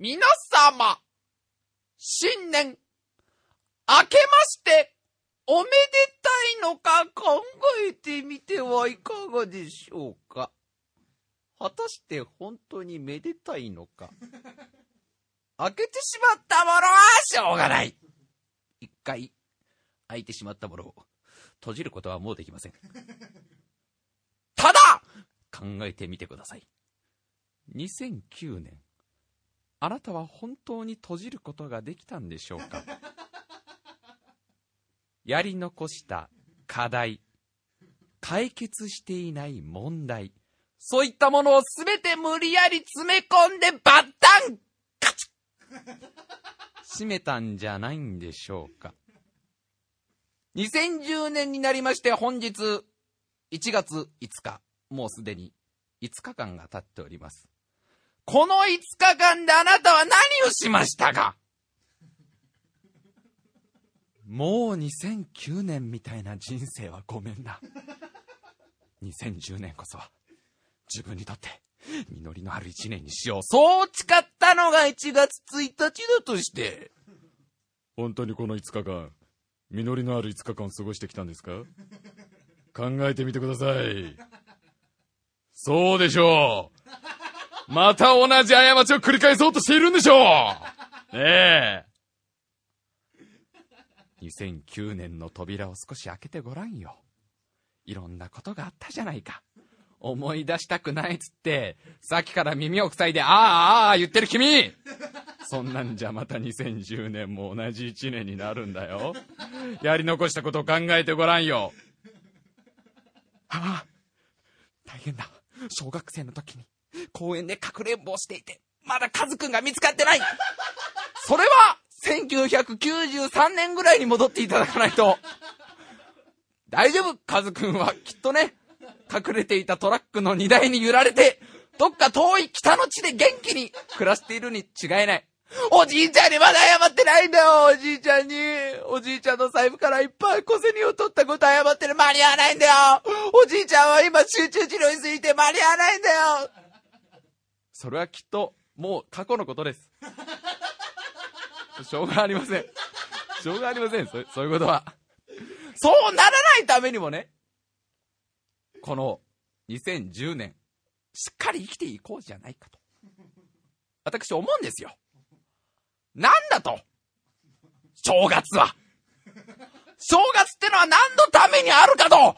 皆様、新年、明けまして、おめでたいのか考えてみてはいかがでしょうか。果たして本当にめでたいのか。開けてしまったものはしょうがない。一回、開いてしまったものを閉じることはもうできません。ただ考えてみてください。2009年、あなたは本当に閉じることができたんでしょうか？やり残した課題、解決していない問題、そういったものをすべて無理やり詰め込んでバッタンカチッ！閉めたんじゃないんでしょうか？2010年になりまして本日1月5日、もうすでに5日間が経っております。この5日間であなたは何をしましたか？もう2009年みたいな人生はごめんな。2010年こそは自分にとって実りのある1年にしよう。そう誓ったのが1月1日だとして。本当にこの5日間、実りのある5日間を過ごしてきたんですか？考えてみてください。そうでしょう。また同じ過ちを繰り返そうとしているんでしょう。ねえ。2009年の扉を少し開けてごらんよ。いろんなことがあったじゃないか。思い出したくないっつって、さっきから耳を塞いで、ああ、ああ、言ってる君そんなんじゃまた2010年も同じ1年になるんだよ。やり残したことを考えてごらんよ。ああ、大変だ。小学生の時に公園でかくれんぼをしていて、まだカズくんが見つかってない。それは1993年ぐらいに戻っていただかないと。大丈夫。カズくんはきっとね、隠れていたトラックの荷台に揺られて、どっか遠い北の地で元気に暮らしているに違いない。おじいちゃんにまだ謝ってないんだよ。おじいちゃんにおじいちゃんの財布からいっぱい小銭を取ったこと謝ってる間に合わないんだよ。おじいちゃんは今集中治療について間に合わないんだよ。それはきっと、もう過去のことです。しょうがありません。しょうがありません。そそういうことは。そうならないためにもね、この2010年、しっかり生きていこうじゃないかと。私思うんですよ。なんだと正月は正月ってのは何のためにあるかと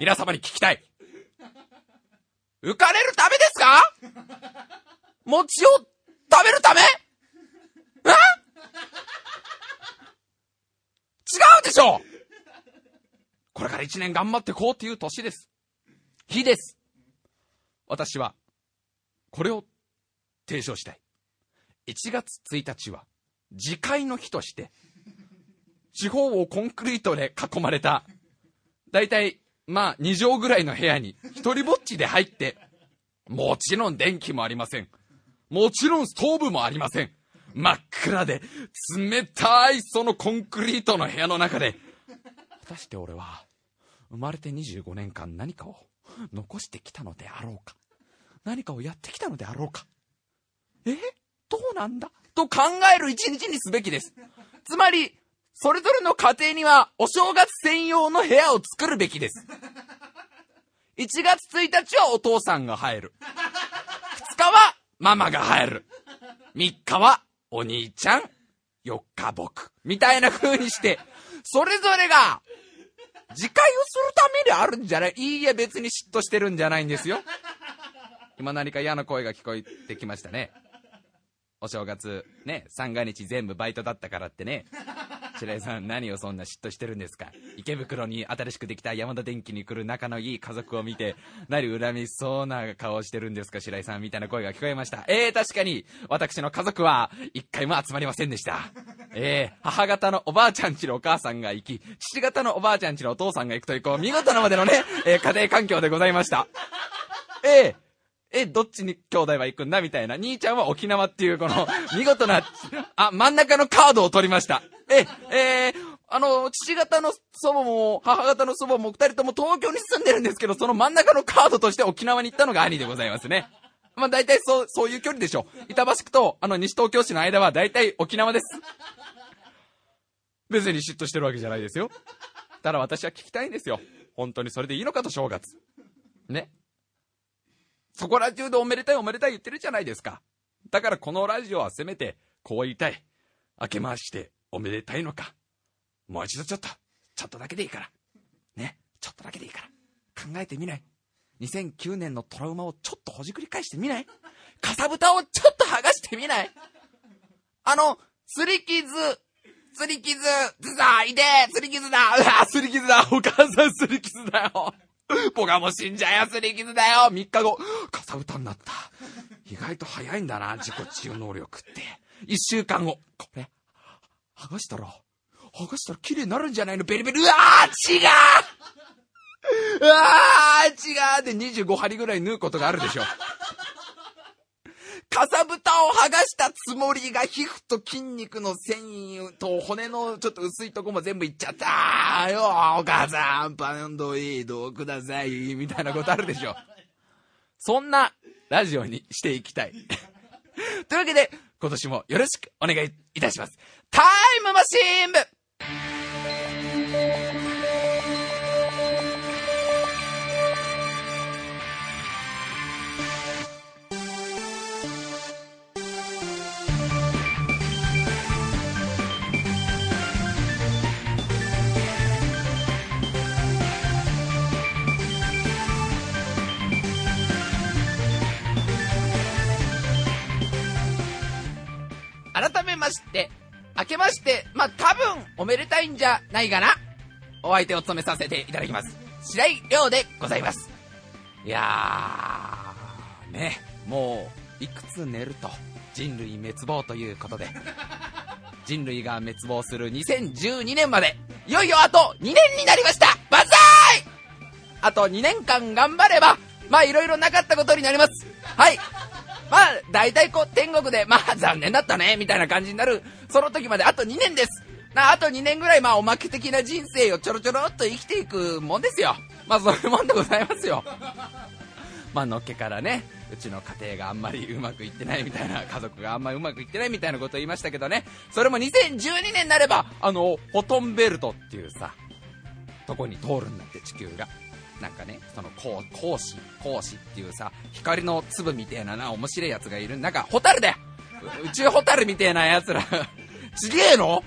皆様に聞きたい。浮かれるためですか？餅を食べるため？え？違うでしょこれから一年頑張ってこうっていう年です。日です。私は、これを提唱したい。1月1日は、次回の日として、地方をコンクリートで囲まれた、だいたい、まあ、2畳ぐらいの部屋に、一人ぼっちで入って、もちろん電気もありません。もちろんストーブもありません。真っ暗で、冷たいそのコンクリートの部屋の中で、果たして俺は、生まれて25年間何かを残してきたのであろうか。何かをやってきたのであろうか。え？どうなんだ？と考える一日にすべきです。つまり、それぞれの家庭にはお正月専用の部屋を作るべきです。1月1日はお父さんが入る。2日はママが入る。3日はお兄ちゃん、4日僕。みたいな風にして、それぞれが、自戒をするためにあるんじゃない？いいえ、別に嫉妬してるんじゃないんですよ。今何か嫌な声が聞こえてきましたね。お正月、ね、三が日全部バイトだったからってね。白井さん、何をそんな嫉妬してるんですか？池袋に新しくできた山田電機に来る仲のいい家族を見て、何恨みそうな顔をしてるんですか？白井さんみたいな声が聞こえました。えー、確かに、私の家族は、一回も集まりませんでした。えー、母方のおばあちゃんちのお母さんが行き、父方のおばあちゃんちのお父さんが行くという、こう、見事なまでのね、えー、家庭環境でございました。えー、え、どっちに兄弟は行くんだ？みたいな。兄ちゃんは沖縄っていうこの、見事な、あ、真ん中のカードを取りました。え、えー、あの、父方の祖母も、母方の祖母も二人とも東京に住んでるんですけど、その真ん中のカードとして沖縄に行ったのが兄でございますね。まあ大体そう、そういう距離でしょう。板橋区と、あの、西東京市の間は大体沖縄です。別に嫉妬してるわけじゃないですよ。ただ私は聞きたいんですよ。本当にそれでいいのかと正月。ね。そこら中でおめでたいおめでたい言ってるじゃないですか。だからこのラジオはせめて、こう言いたい。明けましておめでたいのか。もう一度ちょっと、ちょっとだけでいいから。ね。ちょっとだけでいいから。考えてみない。2009年のトラウマをちょっとほじくり返してみないかさぶたをちょっと剥がしてみないあの、すり傷、すり傷、ズザー、いですり傷だうわ、すり傷だお母さんすり傷だよ僕はもう死んじゃうよ、すり傷だよ !3 日後、かさぶたになった。意外と早いんだな、自己治癒能力って。1週間後、これ、剥がしたら、剥がしたら綺麗になるんじゃないの？ベリベリ、うわー違ううわー違うで25針ぐらい縫うことがあるでしょ。かさぶたを剥がしたつもりが皮膚と筋肉の繊維と骨のちょっと薄いとこも全部いっちゃったよお母さん、パンドイードくださいみたいなことあるでしょ。そんなラジオにしていきたい。というわけで、今年もよろしくお願いいたします。タイムマシーン部。まして、明けまして、まあ、多分、おめでたいんじゃないかな。お相手を務めさせていただきます。白井亮でございます。いやー、ね、もう、いくつ寝ると、人類滅亡ということで、人類が滅亡する2012年まで、いよいよあと2年になりました万歳あと2年間頑張れば、まあいろいろなかったことになります。はい。まあ、大体こう、天国で、まあ、残念だったね、みたいな感じになる、その時まであと2年です。な、あと2年ぐらい、まあ、おまけ的な人生をちょろちょろっと生きていくもんですよ。まあ、そういうもんでございますよ。まあ、のっけからね、うちの家庭があんまりうまくいってないみたいな、家族があんまりうまくいってないみたいなことを言いましたけどね、それも2012年になれば、あの、フォトンベルトっていうさ、とこに通るんだって、地球が。なんかね、その光、光子、光子っていうさ、光の粒みたいなな、面白いやつがいる。なんか、ホタルだよ宇宙ホタルみたいなやつら。ちげえの?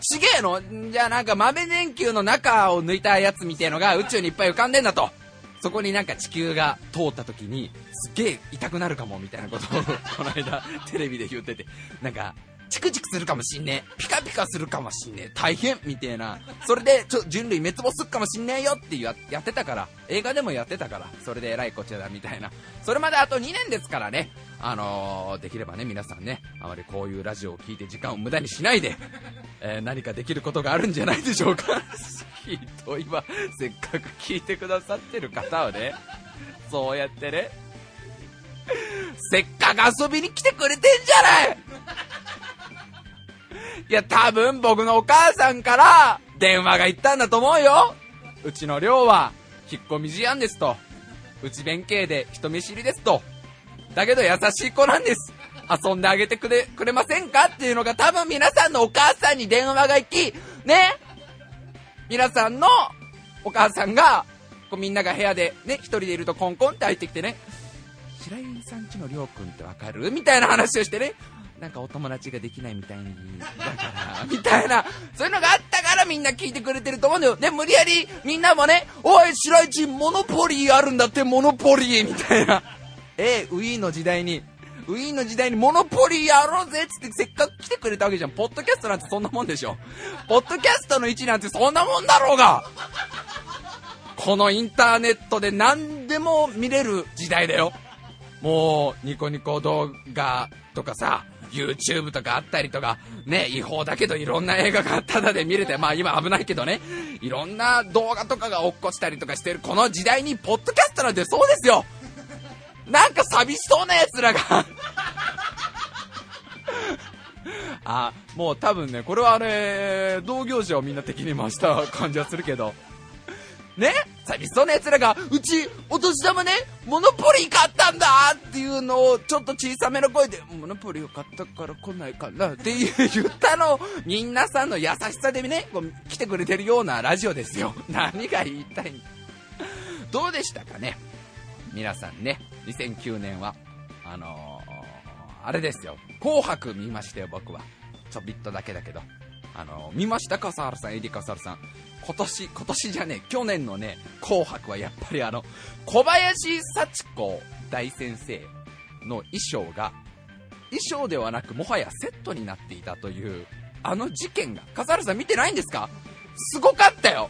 ちげえの?じゃあなんか豆電球の中を抜いたやつみたいのが宇宙にいっぱい浮かんでんだと。そこになんか地球が通った時に、すっげえ痛くなるかもみたいなことをこの間テレビで言ってて、なんか、チクチクするかもしんねえ。ピカピカするかもしんねえ。大変みたいな。それで、ちょ、人類滅亡すっかもしんねえよってややってたから。映画でもやってたから。それで偉いこっちゃだみたいな。それまであと2年ですからね。あのー、できればね、皆さんね、あまりこういうラジオを聞いて時間を無駄にしないで、えー、何かできることがあるんじゃないでしょうか。ひどいわ。せっかく聞いてくださってる方はね、そうやってね、せっかく遊びに来てくれてんじゃないいや、多分僕のお母さんから電話が行ったんだと思うよ。うちの寮は引っ込み思案ですと。うち弁慶で人見知りですと。だけど優しい子なんです。遊んであげてくれ、くれませんか？っていうのが多分皆さんのお母さんに電話が行き、ね？皆さんのお母さんが、こうみんなが部屋でね、一人でいるとコンコンって入ってきてね、白井さんちのりょうくんってわかる？みたいな話をしてね、なんかお友達ができないみたいに、だから、みたいな、そういうのがあったからみんな聞いてくれてると思うんだよ。で、無理やりみんなもね、おい、白市モノポリーあるんだって、モノポリーみたいな。えウィーンの時代に、ウィーンの時代にモノポリーやろうぜっつってせっかく来てくれたわけじゃん。ポッドキャストなんてそんなもんでしょ。ポッドキャストの位置なんてそんなもんだろうがこのインターネットで何でも見れる時代だよ。もう、ニコニコ動画とかさ、YouTube とかあったりとか、ね、違法だけどいろんな映画がただで見れて、まあ今危ないけどね、いろんな動画とかが落っこちたりとかしてるこの時代に、ポッドキャストなんてそうですよ。なんか寂しそうな奴らが。あ、もう多分ね、これはあれ、同業者をみんな敵に回した感じはするけど、ね寂しそうな奴らが、うち、お年玉ね、モノポリー買ったんだっていうのを、ちょっと小さめの声で、モノポリーを買ったから来ないかなっていう言ったの、皆さんの優しさでね、こう来てくれてるようなラジオですよ。何が言いたいどうでしたかね皆さんね、2009年は、あのー、あれですよ、紅白見ましたよ、僕は。ちょびっとだけだけど。あのー、見ました笠原さん、エディ笠原さん。今年、今年じゃね去年のね、紅白はやっぱりあの、小林幸子大先生の衣装が、衣装ではなくもはやセットになっていたという、あの事件が、笠原さん見てないんですか？すごかったよ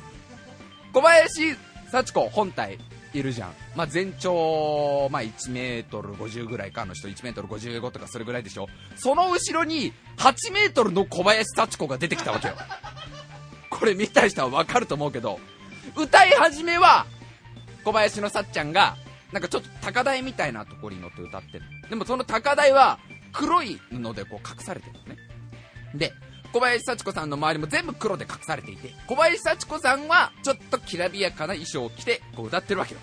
小林幸子本体いるじゃん。まあ、全長、まあ、1メートル50ぐらいか、あの人1メートル55とかそれぐらいでしょ。その後ろに8メートルの小林幸子が出てきたわけよ。これ見た人はわかると思うけど、歌い始めは、小林のさっちゃんが、なんかちょっと高台みたいなところに乗って歌ってる。でもその高台は黒い布でこう隠されてるのね。で、小林幸子さんの周りも全部黒で隠されていて、小林幸子さんはちょっときらびやかな衣装を着てこう歌ってるわけよ。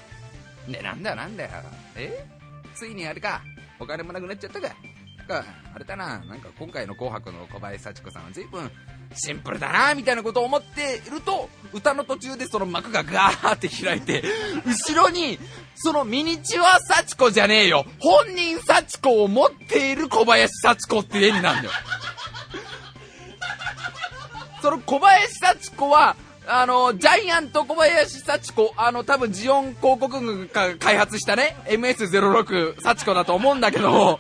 ね、なんだよなんだよ。え？ついにあれか、お金もなくなっちゃったか。か、あれだな、なんか今回の紅白の小林幸子さんは随分シンプルだな、みたいなことを思っていると、歌の途中でその幕がガーって開いて、後ろに、そのミニチュア幸子じゃねえよ。本人幸子を持っている小林幸子って絵になるんだよ。その小林幸子は、あの、ジャイアント小林幸子、あの、多分ジオン広告軍が開発したね、MS06 幸子だと思うんだけど、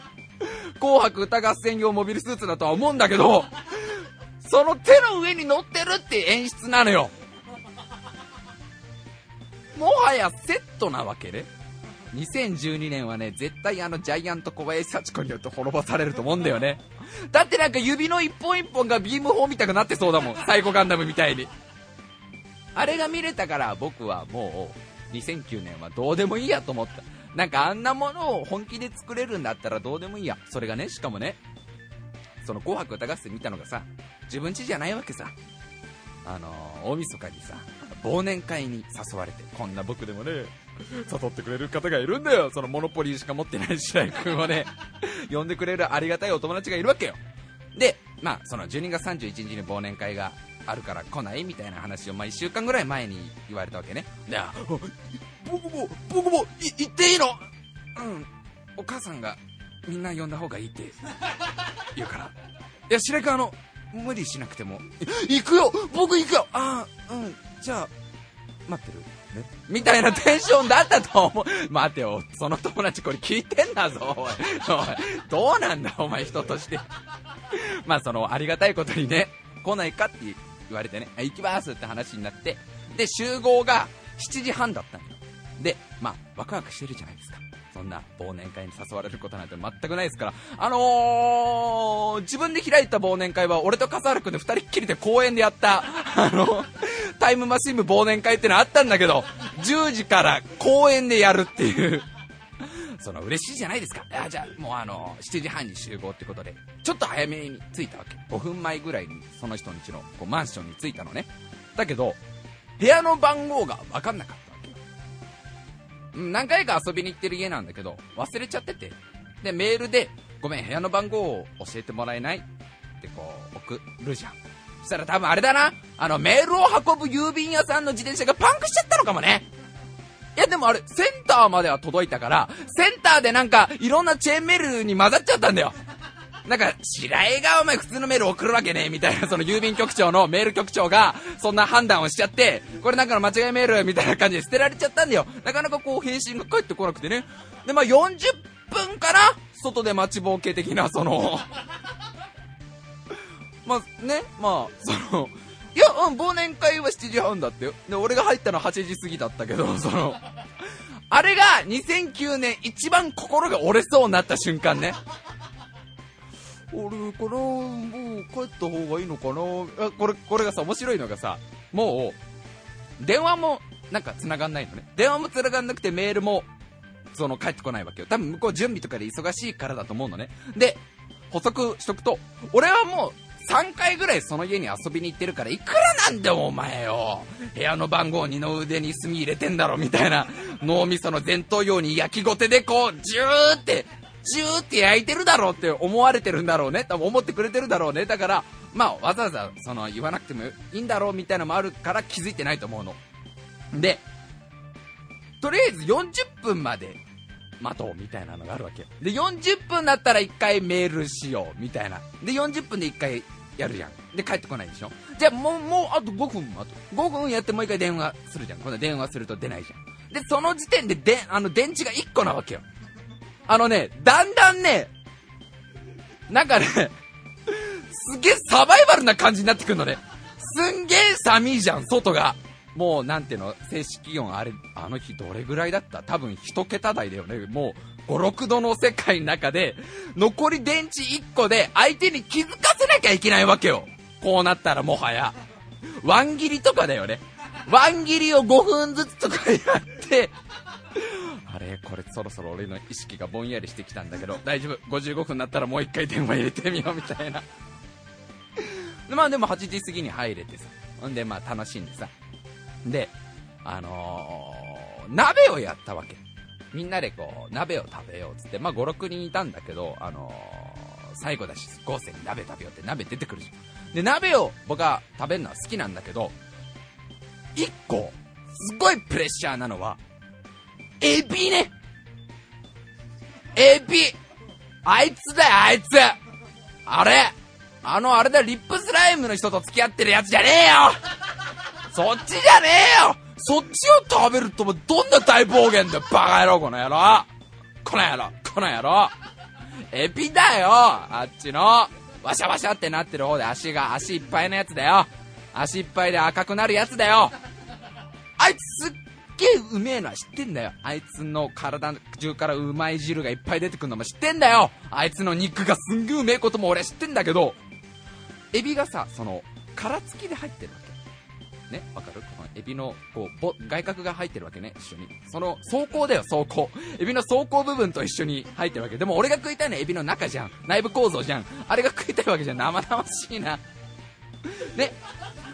紅白歌合戦用モビルスーツだとは思うんだけど、その手の上に乗ってるって演出なのよ。もはやセットなわけね。2012年はね、絶対あのジャイアント小林幸子によって滅ぼされると思うんだよね。だってなんか指の一本一本がビーム砲みたくなってそうだもん。サイコガンダムみたいに。あれが見れたから僕はもう2009年はどうでもいいやと思った。なんかあんなものを本気で作れるんだったらどうでもいいや。それがね、しかもね、その紅白歌合戦見たのがさ、自分家じゃないわけさ。あのー、大晦日にさ、忘年会に誘われて、こんな僕でもね、誘ってくれる方がいるんだよ。そのモノポリーしか持ってない白井君をね、呼んでくれるありがたいお友達がいるわけよ。で、まあ、その12月31日に忘年会があるから来ないみたいな話を、まあ、1週間ぐらい前に言われたわけね。で、僕も、僕も、行っていいの？うん。お母さんが、みんな呼んだ方がいいって言うから。いや、白井君あの、無理しなくても。行くよ僕行くよああ、うん。じゃあ、待ってるね。みたいなテンションだったと思う。待てよ、その友達これ聞いてんだぞ、おい。おい、どうなんだ、お前人として。まあ、その、ありがたいことにね、来ないかって言われてね、行きますって話になって、で、集合が7時半だったんよ。で、まあ、ワクワクしてるじゃないですか。そんな忘年会に誘われることなんて全くないですから、あのー、自分で開いた忘年会は俺と笠原君で二人っきりで公園でやった、あの、タイムマシン部忘年会ってのあったんだけど、10時から公園でやるっていう。その嬉しいじゃないですか。あじゃあもうあの、7時半に集合ってことで、ちょっと早めに着いたわけ。5分前ぐらいにその人の家のこうマンションに着いたのね。だけど、部屋の番号が分かんなかった。何回か遊びに行ってる家なんだけど、忘れちゃってて。で、メールで、ごめん、部屋の番号を教えてもらえないってこう、送るじゃん。そしたら多分あれだな。あの、メールを運ぶ郵便屋さんの自転車がパンクしちゃったのかもね。いやでもあれ、センターまでは届いたから、センターでなんか、いろんなチェーンメールに混ざっちゃったんだよ。なんか、白井がお前普通のメール送るわけねみたいな、その郵便局長のメール局長が、そんな判断をしちゃって、これなんかの間違いメールみたいな感じで捨てられちゃったんだよ。なかなかこう返信が返ってこなくてね。で、まあ40分かな外で待ちぼうけ的な、その まあね、まあ、その、いや、うん、忘年会は7時半だってよ。で、俺が入ったのは8時過ぎだったけど、その、あれが2009年一番心が折れそうになった瞬間ね。俺かなもう帰った方がいいのかなあこれ、これがさ、面白いのがさ、もう、電話も、なんか繋がんないのね。電話も繋がんなくてメールも、その、帰ってこないわけよ。多分向こう準備とかで忙しいからだと思うのね。で、補足しとくと、俺はもう、3回ぐらいその家に遊びに行ってるから、いくらなんでもお前よ。部屋の番号二の腕に炭入れてんだろ、みたいな。脳みその前頭葉に焼きごてでこう、ジューって、ジューって焼いてるだろうって思われてるんだろうね。多分思ってくれてるだろうね。だから、まあ、わざわざ、その、言わなくてもいいんだろうみたいなのもあるから気づいてないと思うの。で、とりあえず40分まで待とうみたいなのがあるわけ。で、40分だったら1回メールしようみたいな。で、40分で1回やるじゃん。で、帰ってこないでしょじゃあもう、もう、あと5分あと5分やってもう1回電話するじゃん。今度電話すると出ないじゃん。で、その時点で、で、あの、電池が1個なわけよ。あのね、だんだんね、なんかね、すげえサバイバルな感じになってくるのね。すんげえ寒いじゃん、外が。もう、なんていうの、正式気温、あれ、あの日どれぐらいだった？多分一桁台だよね。もう、5、6度の世界の中で、残り電池1個で相手に気づかせなきゃいけないわけよ。こうなったらもはや。ワン切りとかだよね。ワン切りを5分ずつとかやって、あれこれそろそろ俺の意識がぼんやりしてきたんだけど、大丈夫。55分になったらもう一回電話入れてみようみたいな。まあでも8時過ぎに入れてさ。ほんでまあ楽しんでさ。で、あのー、鍋をやったわけ。みんなでこう、鍋を食べようっつって、まあ5、6人いたんだけど、あのー、最後だし、合成に鍋食べようって鍋出てくるじゃん。で、鍋を僕は食べるのは好きなんだけど、1個、すごいプレッシャーなのは、エビね。エビ。あいつだよ、あいつ。あれ。あの、あれだ、リップスライムの人と付き合ってるやつじゃねえよ。そっちじゃねえよ。そっちを食べるともどんな大暴言だよバカ野郎この野郎。この野郎この野郎。エビだよあっちの。ワシャワシャってなってる方で足が足いっぱいのやつだよ。足いっぱいで赤くなるやつだよ。あいつすっげえうめえのは知ってんだよあいつの体中からうまい汁がいっぱい出てくるのも知ってんだよあいつの肉がすんげえうめえことも俺知ってんだけどエビがさその殻付きで入ってるわけね、わかる？このエビの、こう、ぼ、外角が入ってるわけね、一緒に。その、走行だよ、走行。エビの走行部分と一緒に入ってるわけ。でも俺が食いたいのはエビの中じゃん。内部構造じゃん。あれが食いたいわけじゃん。生々しいな。ね。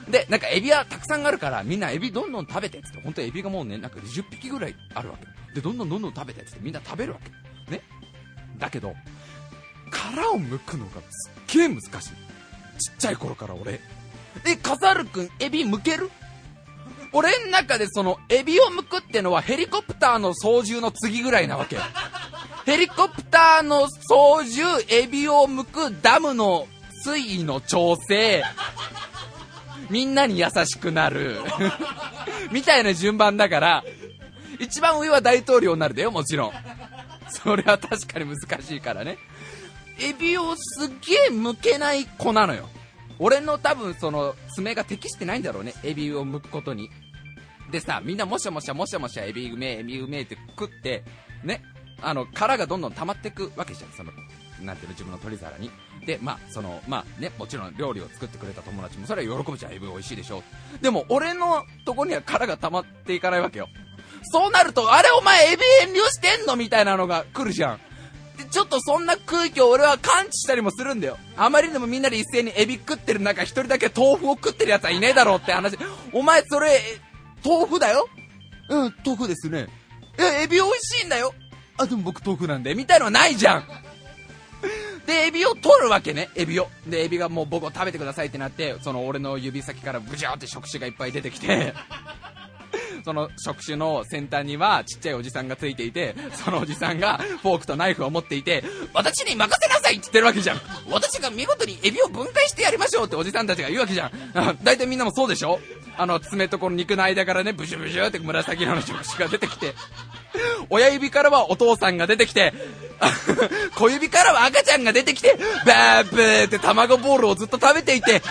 で、なんかエビはたくさんあるから、みんなエビどんどん食べてっつって、本当エビがもうね、なんか20匹ぐらいあるわけ。で、どんどんどんどん食べてっつってみんな食べるわけ。ね。だけど、殻を剥くのがすっげえ難しい。ちっちゃい頃から俺。え、カザル君、エビ剥ける？俺ん中でその、エビを剥くってのはヘリコプターの操縦の次ぐらいなわけ。ヘリコプターの操縦、エビを剥く、ダムの水位の調整、みんなに優しくなる。みたいな順番だから、一番上は大統領になるだよ、もちろん。それは確かに難しいからね。エビをすっげえ剥けない子なのよ。俺の多分その爪が適してないんだろうね、エビを剥くことに。でさ、みんなもしゃもしゃもしゃもしゃエビうめえ、エビうめえって食って、ね、あの、殻がどんどん溜まっていくわけじゃん、その、なんていうの、自分の取り皿に。で、まあ、その、まあね、もちろん料理を作ってくれた友達も、それは喜ぶじゃん、エビ美味しいでしょ。でも、俺のとこには殻が溜まっていかないわけよ。そうなると、あれお前エビ遠慮してんのみたいなのが来るじゃん。で、ちょっとそんな空気を俺は感知したりもするんだよ。あまりにもみんなで一斉にエビ食ってる中、一人だけ豆腐を食ってる奴はいねえだろうって話。お前それ、豆腐だよ？うん、豆腐ですね。え、エビ美味しいんだよあ、でも僕豆腐なんで、みたいのはないじゃん。で、エビを取るわけね、エビを。で、エビがもう僕を食べてくださいってなって、その俺の指先からブジャーって触手がいっぱい出てきて その触手の先端にはちっちゃいおじさんがついていて、そのおじさんがフォークとナイフを持っていて、私に任せなさいって言ってるわけじゃん。私が見事にエビを分解してやりましょうっておじさんたちが言うわけじゃん。大体みんなもそうでしょ？あの、爪とこの肉の間からね、ブシュブシュって紫色の触手が出てきて、親指からはお父さんが出てきて、小指からは赤ちゃんが出てきて、バーブーって卵ボールをずっと食べていて、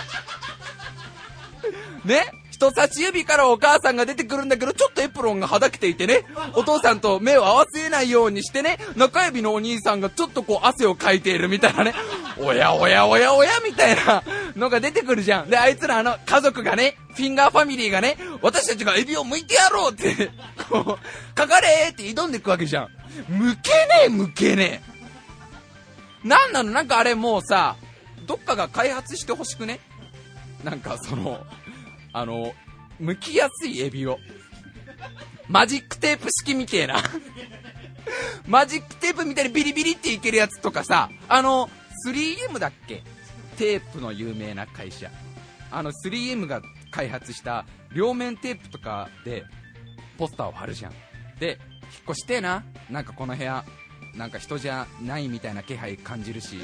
ね？人差し指からお母さんが出てくるんだけど、ちょっとエプロンがはだけていてね、お父さんと目を合わせないようにしてね、中指のお兄さんがちょっとこう汗をかいているみたいなね、おやおやおやおやみたいなのが出てくるじゃん。で、あいつらあの、家族がね、フィンガーファミリーがね、私たちがエビを剥いてやろうって、こう、かかれーって挑んでいくわけじゃん。剥けねえ、剥けねえ。なんなの？なんかあれもうさ、どっかが開発してほしくね？なんかその、あの、剥きやすいエビを。マジックテープ式みてえな。マジックテープみたいにビリビリっていけるやつとかさ、あの、3M だっけ？テープの有名な会社。あの 3M が開発した両面テープとかでポスターを貼るじゃん。で、引っ越してえな。なんかこの部屋、なんか人じゃないみたいな気配感じるし、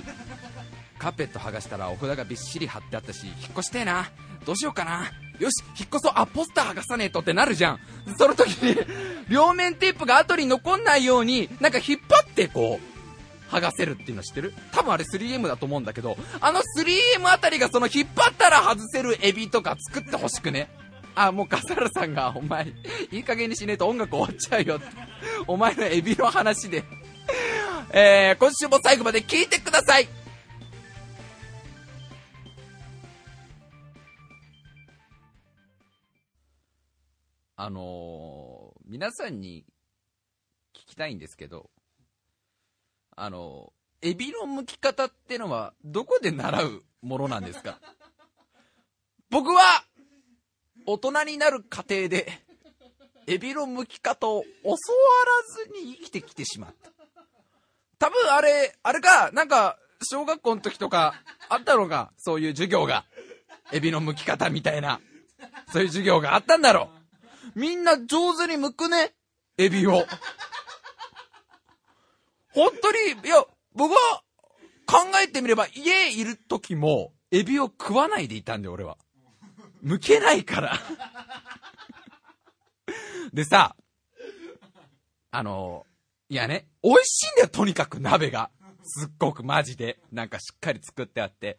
カーペット剥がしたらお札がびっしり貼ってあったし、引っ越してえな。どうしようかな。よし、引っ越そう。あ、ポスター剥がさねえとってなるじゃん。その時に、両面テープが後に残んないように、なんか引っ張ってこう、剥がせるっていうの知ってる？多分あれ 3M だと思うんだけど、あの 3M あたりがその引っ張ったら外せるエビとか作ってほしくね。あ、もう笠原さんが、お前、いい加減にしねえと音楽終わっちゃうよって。お前のエビの話で。えー、今週も最後まで聞いてくださいあのー、皆さんに聞きたいんですけど、あのー、エビの剥き方ってのはどこで習うものなんですか？僕は、大人になる過程で、エビの剥き方を教わらずに生きてきてしまった。多分あれ、あれか、なんか、小学校の時とか、あったのか、そういう授業が。エビの剥き方みたいな。そういう授業があったんだろう。みんな上手に剥くね。エビを。本当に、いや、僕は考えてみれば家いる時もエビを食わないでいたんだよ、俺は。剥けないからでさ、あの、いやね、美味しいんだよ、とにかく鍋が。すっごくマジで。なんかしっかり作ってあって。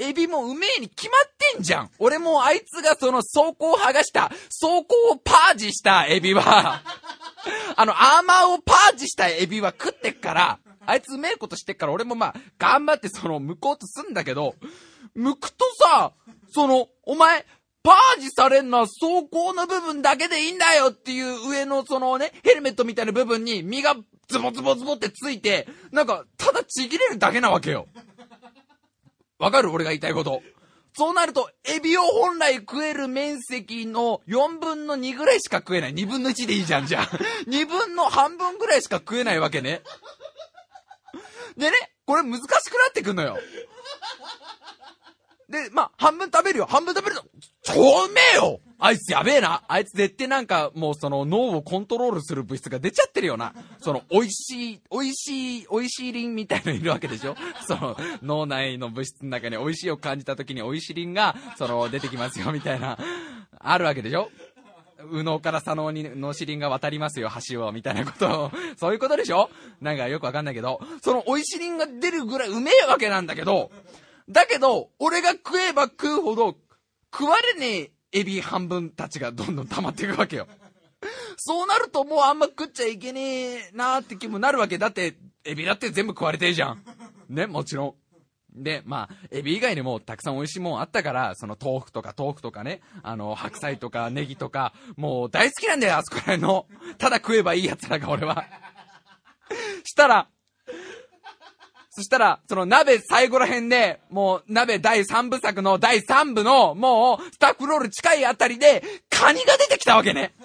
エビもうめえに決まってんじゃん。俺もあいつがその倉庫を剥がした、倉庫をパージしたエビは、あの、アーマーをパージしたエビは食ってっから、あいつうめえことしてっから俺もまあ、頑張ってその、剥こうとすんだけど、剥くとさ、その、お前、パージされんのは走行の部分だけでいいんだよっていう上のそのね、ヘルメットみたいな部分に身がズボズボズボってついて、なんか、ただちぎれるだけなわけよ。わかる？俺が言いたいこと。そうなると、エビを本来食える面積の4分の2ぐらいしか食えない。2分の1でいいじゃん、じゃあ。2分の半分ぐらいしか食えないわけね。でね、これ難しくなってくんのよ。で、まあ、半分食べるよ。半分食べると、超うめえよあいつやべえな。あいつ絶対なんかもうその脳をコントロールする物質が出ちゃってるよな。その美味しい、美味しい、美味しいリンみたいのいるわけでしょ？その脳内の物質の中に美味しいを感じた時に美味しいリンがその出てきますよみたいな、あるわけでしょ？右脳から左脳に脳死輪が渡りますよ、橋を、みたいなことを、そういうことでしょ？なんかよくわかんないけど、その美味しい輪が出るぐらいうめえわけなんだけど、だけど、俺が食えば食うほど、食われねえエビ半分たちがどんどん溜まっていくわけよ。そうなるともうあんま食っちゃいけねえなーって気もなるわけ。だって、エビだって全部食われてえじゃん。ね、もちろん。で、まあ、エビ以外にもたくさん美味しいもんあったから、その豆腐とか豆腐とかね、あの、白菜とかネギとか、もう大好きなんだよ、あそこら辺の。ただ食えばいいやつらが俺は。したら、そしたら、その鍋最後ら辺で、もう鍋第3部作の第3部の、もう、スタッフロール近いあたりで、カニが出てきたわけね。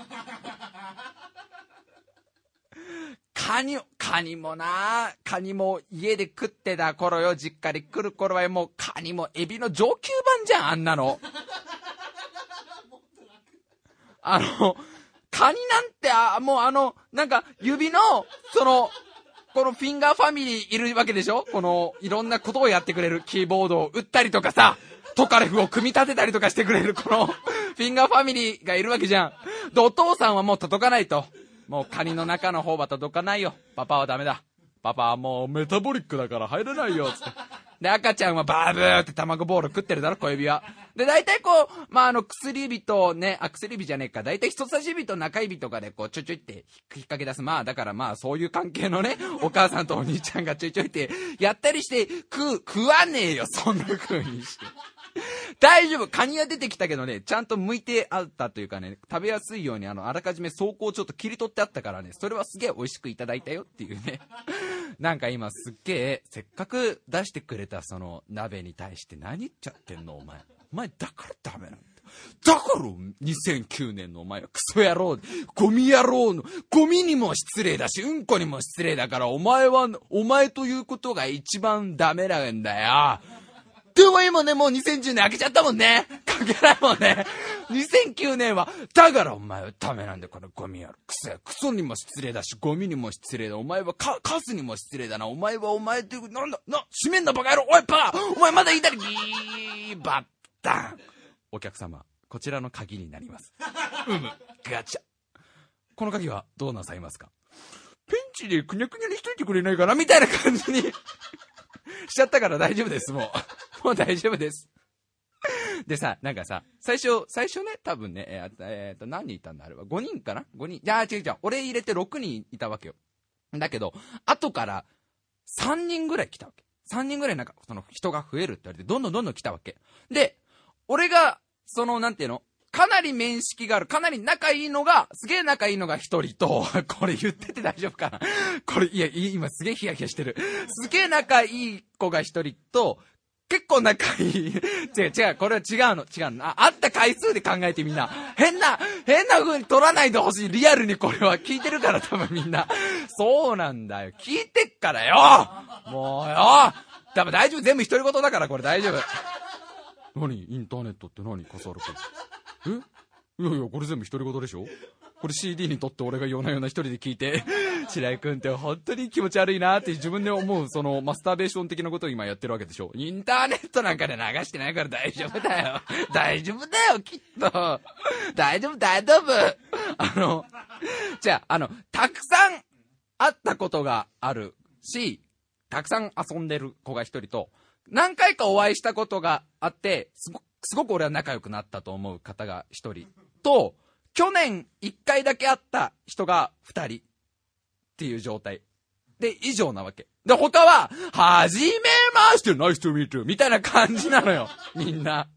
カニ、カニもなカニも家で食ってた頃よ、実家で来る頃はもうカニもエビの上級版じゃん、あんなの。あの、カニなんて、あ、もうあの、なんか指の、その、このフィンガーファミリーいるわけでしょ？この、いろんなことをやってくれるキーボードを打ったりとかさ、トカレフを組み立てたりとかしてくれる この、フィンガーファミリーがいるわけじゃん。で、お父さんはもう届かないと。もうカニの中の方は届かないよ。パパはダメだ。パパはもうメタボリックだから入れないよ、つって。で、赤ちゃんはバーブーってたまごボーロ食ってるだろ、小指は。で、大体こう、まあ、あの、薬指とね、あ、薬指じゃねえか、大体人差し指と中指とかでこう、ちょいちょいって引っ掛け出す。まあ、だからまあ、そういう関係のね、お母さんとお兄ちゃんがちょいちょいって、やったりして、食う、食わねえよ、そんな風にして。大丈夫。カニは出てきたけどね、ちゃんと剥いてあったというかね、食べやすいようにあの、あらかじめ走行をちょっと切り取ってあったからね、それはすげえ美味しくいただいたよっていうね。なんか今すっげえ、せっかく出してくれたその鍋に対して何言っちゃってんのお前。お前だからダメなんだ。だから2009年のお前はクソ野郎、ゴミ野郎の、ゴミにも失礼だし、うんこにも失礼だから、お前は、お前ということが一番ダメなんだよ。でも今ね、もう2010年開けちゃったもんね。関係ないもんね。2009年は、だからお前はダメなんだよ、このゴミ野郎。クソや、クソにも失礼だし、ゴミにも失礼だ。お前はカ、カスにも失礼だな。お前はお前って、なんだ、な、閉めんなバカ野郎おい、パーお前まだ言いたら、ギー、バッタンお客様、こちらの鍵になります。うむ、ガチャ。この鍵はどうなさいますか？ペンチでくにゃくにゃにしといてくれないかな？みたいな感じに しちゃったから大丈夫です、もう。もう大丈夫です。でさ、なんかさ、最初、最初ね、多分ね、えー、えーと、何人いたんだあれは？5人かな ?5 人。いや違う違う。俺入れて6人いたわけよ。だけど、後から3人ぐらい来たわけ。3人ぐらいなんか、その人が増えるって言われて、どんどんどんどん来たわけ。で、俺が、その、なんていうの？かなり面識がある、かなり仲いいのが、すげえ仲いいのが一人と、これ言ってて大丈夫かな？これ、いや、今すげえヒヤヒヤしてる。すげえ仲いい子が一人と、結構仲いい。違う違う、これは違うの、違うの。あ、あった回数で考えてみんな。変な、変な風に取らないでほしい。リアルにこれは聞いてるから多分みんな。そうなんだよ。聞いてっからよもうよ多分大丈夫。全部独り言だからこれ大丈夫。何？インターネットって何？笠原君。え？いやいや、これ全部独り言でしょ？これ CD にとって俺が夜な夜な一人で聞いて、白井君って本当に気持ち悪いなって自分で思う、そのマスターベーション的なことを今やってるわけでしょ？インターネットなんかで流してないから大丈夫だよ。大丈夫だよ、きっと。大丈夫、大丈夫。あの、じゃあ、あの、たくさん会ったことがあるし、たくさん遊んでる子が一人と、何回かお会いしたことがあって、すごすごく俺は仲良くなったと思う方が一人と、去年一回だけ会った人が二人っていう状態。で、以上なわけ。で、他は、はじめまして、ナイスとミートみたいな感じなのよ。みんな。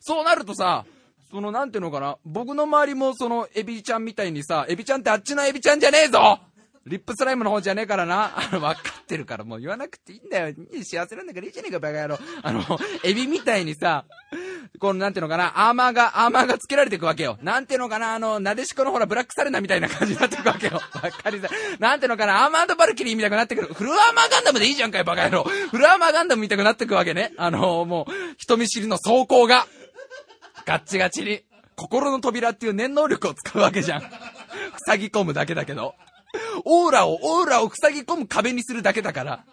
そうなるとさ、その、なんていうのかな、僕の周りもその、エビちゃんみたいにさ、エビちゃんってあっちのエビちゃんじゃねえぞリップスライムの方じゃねえからな。あの、分かってるからもう言わなくていいんだよ。幸せなんだからいいじゃねえか、バカ野郎。あの、エビみたいにさ、この、なんていうのかな、アーマーが、アーマーがつけられていくわけよ。なんていうのかな、あの、なでしこのほら、ブラックサレナみたいな感じになっていくわけよ。わかりづらい。なんていうのかな、アーマードバルキリーみたいになってくる。フルアーマーガンダムでいいじゃんかよ、バカ野郎。フルアーマーガンダムみたいになってくわけね。あの、もう、人見知りの走行が。ガッチガチに。心の扉っていう念能力を使うわけじゃん。塞ぎ込むだけだけど。オーラを、オーラを塞ぎ込む壁にするだけだから。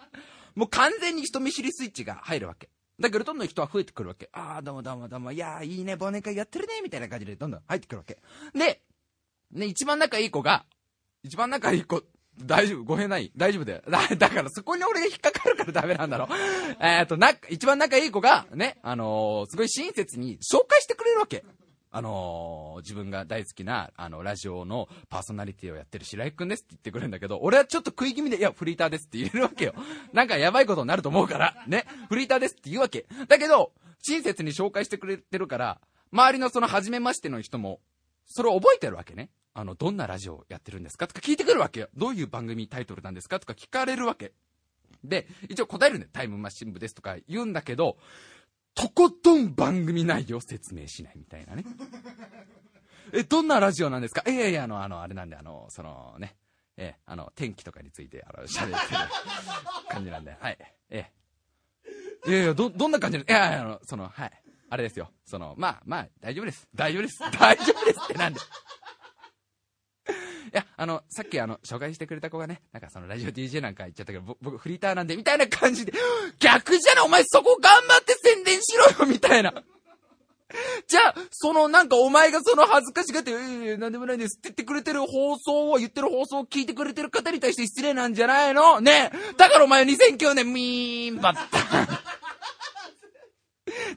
もう完全に人見知りスイッチが入るわけ。だけどどんどん人は増えてくるわけ。ああ、どうもどうもどうも、いやーいいね、忘年会やってるね、みたいな感じでどんどん入ってくるわけ。で、ね、一番仲いい子が、一番仲いい子、大丈夫？語弊ない？大丈夫だよ。だ、だからそこに俺が引っかかるからダメなんだろ。えっと、な、一番仲いい子が、ね、あのーすごい親切に紹介してくれるわけ。あのー自分が大好きな、あの、ラジオのパーソナリティをやってる白井くんですって言ってくれるんだけど、俺はちょっと食い気味で、いや、フリーターですって言えるわけよ。なんかやばいことになると思うから、ね、フリーターですって言うわけ。だけど、親切に紹介してくれてるから、周りのその初めましての人も、それを覚えてるわけね。あの、どんなラジオやってるんですかとか聞いてくるわけよ。どういう番組タイトルなんですかとか聞かれるわけ。で、一応答えるね。タイムマシン部ですとか言うんだけど、とことん番組内容説明しないみたいなね。え、どんなラジオなんですか？いやいや、あの、あの、あれなんで、あの、そのね、え、あの、天気とかについて、あの、喋ってる 感じなんで、はい。ええ。いやいや、ど、どんな感じ、いやいや、あの、その、はい。あれですよ。その、まあ、まあ、大丈夫です。大丈夫です。大丈夫ですってなんで。いや、あの、さっきあの、紹介してくれた子がね、なんかそのラジオ DJ なんか言っちゃったけど、僕フリーターなんで、みたいな感じで、逆じゃない？お前そこ頑張って宣伝しろよみたいな。じゃあ、そのなんかお前がその恥ずかしがって、ええなんでもないですって言ってくれてる放送を、言ってる放送を聞いてくれてる方に対して失礼なんじゃないの？ねえ。だからお前は2009年、ミーンバッタン。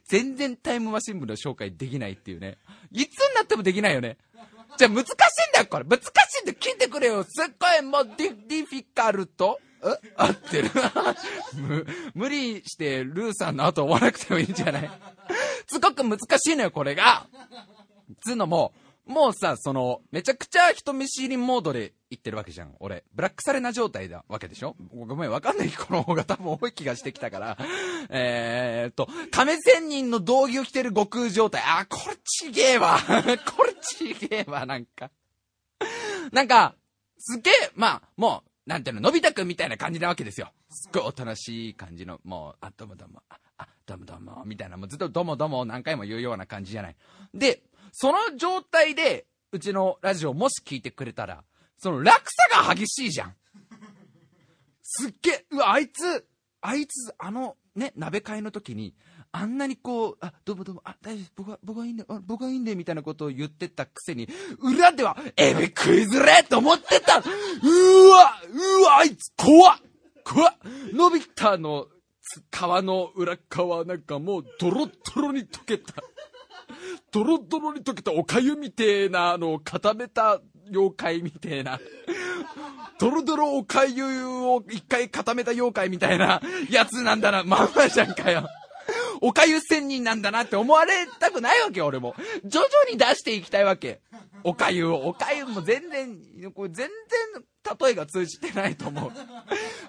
全然タイムマシン部の紹介できないっていうね。いつになってもできないよね。じゃ難しいんだよ、これ。難しいんだよ。聞いてくれよ。すっごいもう di、difficult え？合ってる？無理してルーさんの後追わなくてもいいんじゃない？すごく難しいのよ、これが。つうのも、もうさ、その、めちゃくちゃ人見知りモードで言ってるわけじゃん、俺。ブラックサレナ状態だわけでしょ？ごめん、わかんない子の方が多分多い気がしてきたから。えーっと、亀仙人の道着を着てる悟空状態。あ、これちげえわ。これちげえわ、なんか。なんか、すげえ、まあ、もう、なんていうの、のび太くんみたいな感じなわけですよ。すっごいおとなしい感じの、もう、あ、どうもどうも、あ、あどうもどうも、みたいな、もうずっとどうもどうも何回も言うような感じじゃない。で、その状態で、うちのラジオもし聞いてくれたら、その落差が激しいじゃん。すっげえ、うわ、あいつ、あいつ、あの、ね、鍋会の時に、あんなにこう、あ、どうもどうも、あ、大丈夫、僕は、僕はいいんだよ、あ僕はいいんだよ、みたいなことを言ってたくせに、裏では、エビクイズれって思ってたうわうわ、あいつ、怖っ怖っのび太の皮の裏側なんかもう、ドロッドロに溶けた。ドロドロに溶けたおかゆみてえな、あの、固めた妖怪みてえな。ドロドロおかゆを一回固めた妖怪みたいなやつなんだな。まんまじゃんかよ。おかゆ仙人なんだなって思われたくないわけ、俺も。徐々に出していきたいわけ。おかゆを。おかゆも全然、これ全然例えが通じてないと思う。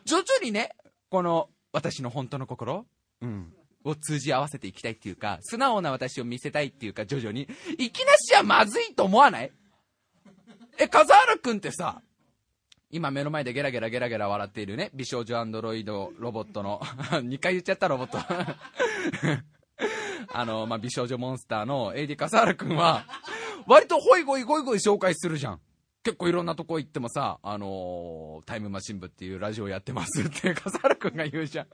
徐々にね、この私の本当の心、うん、を通じ合わせていきたいっていうか、素直な私を見せたいっていうか、徐々に。いきなしはまずいと思わない？え、風原くんってさ、今目の前でゲラゲラゲラゲラ笑っているね、美少女アンドロイドロボットの、2回言っちゃったロボット。あの、まあ、美少女モンスターの AD 笠原くんは、割とホイゴイゴイゴイ紹介するじゃん。結構いろんなとこ行ってもさ、あのータイムマシン部っていうラジオやってますって笠原くんが言うじゃん。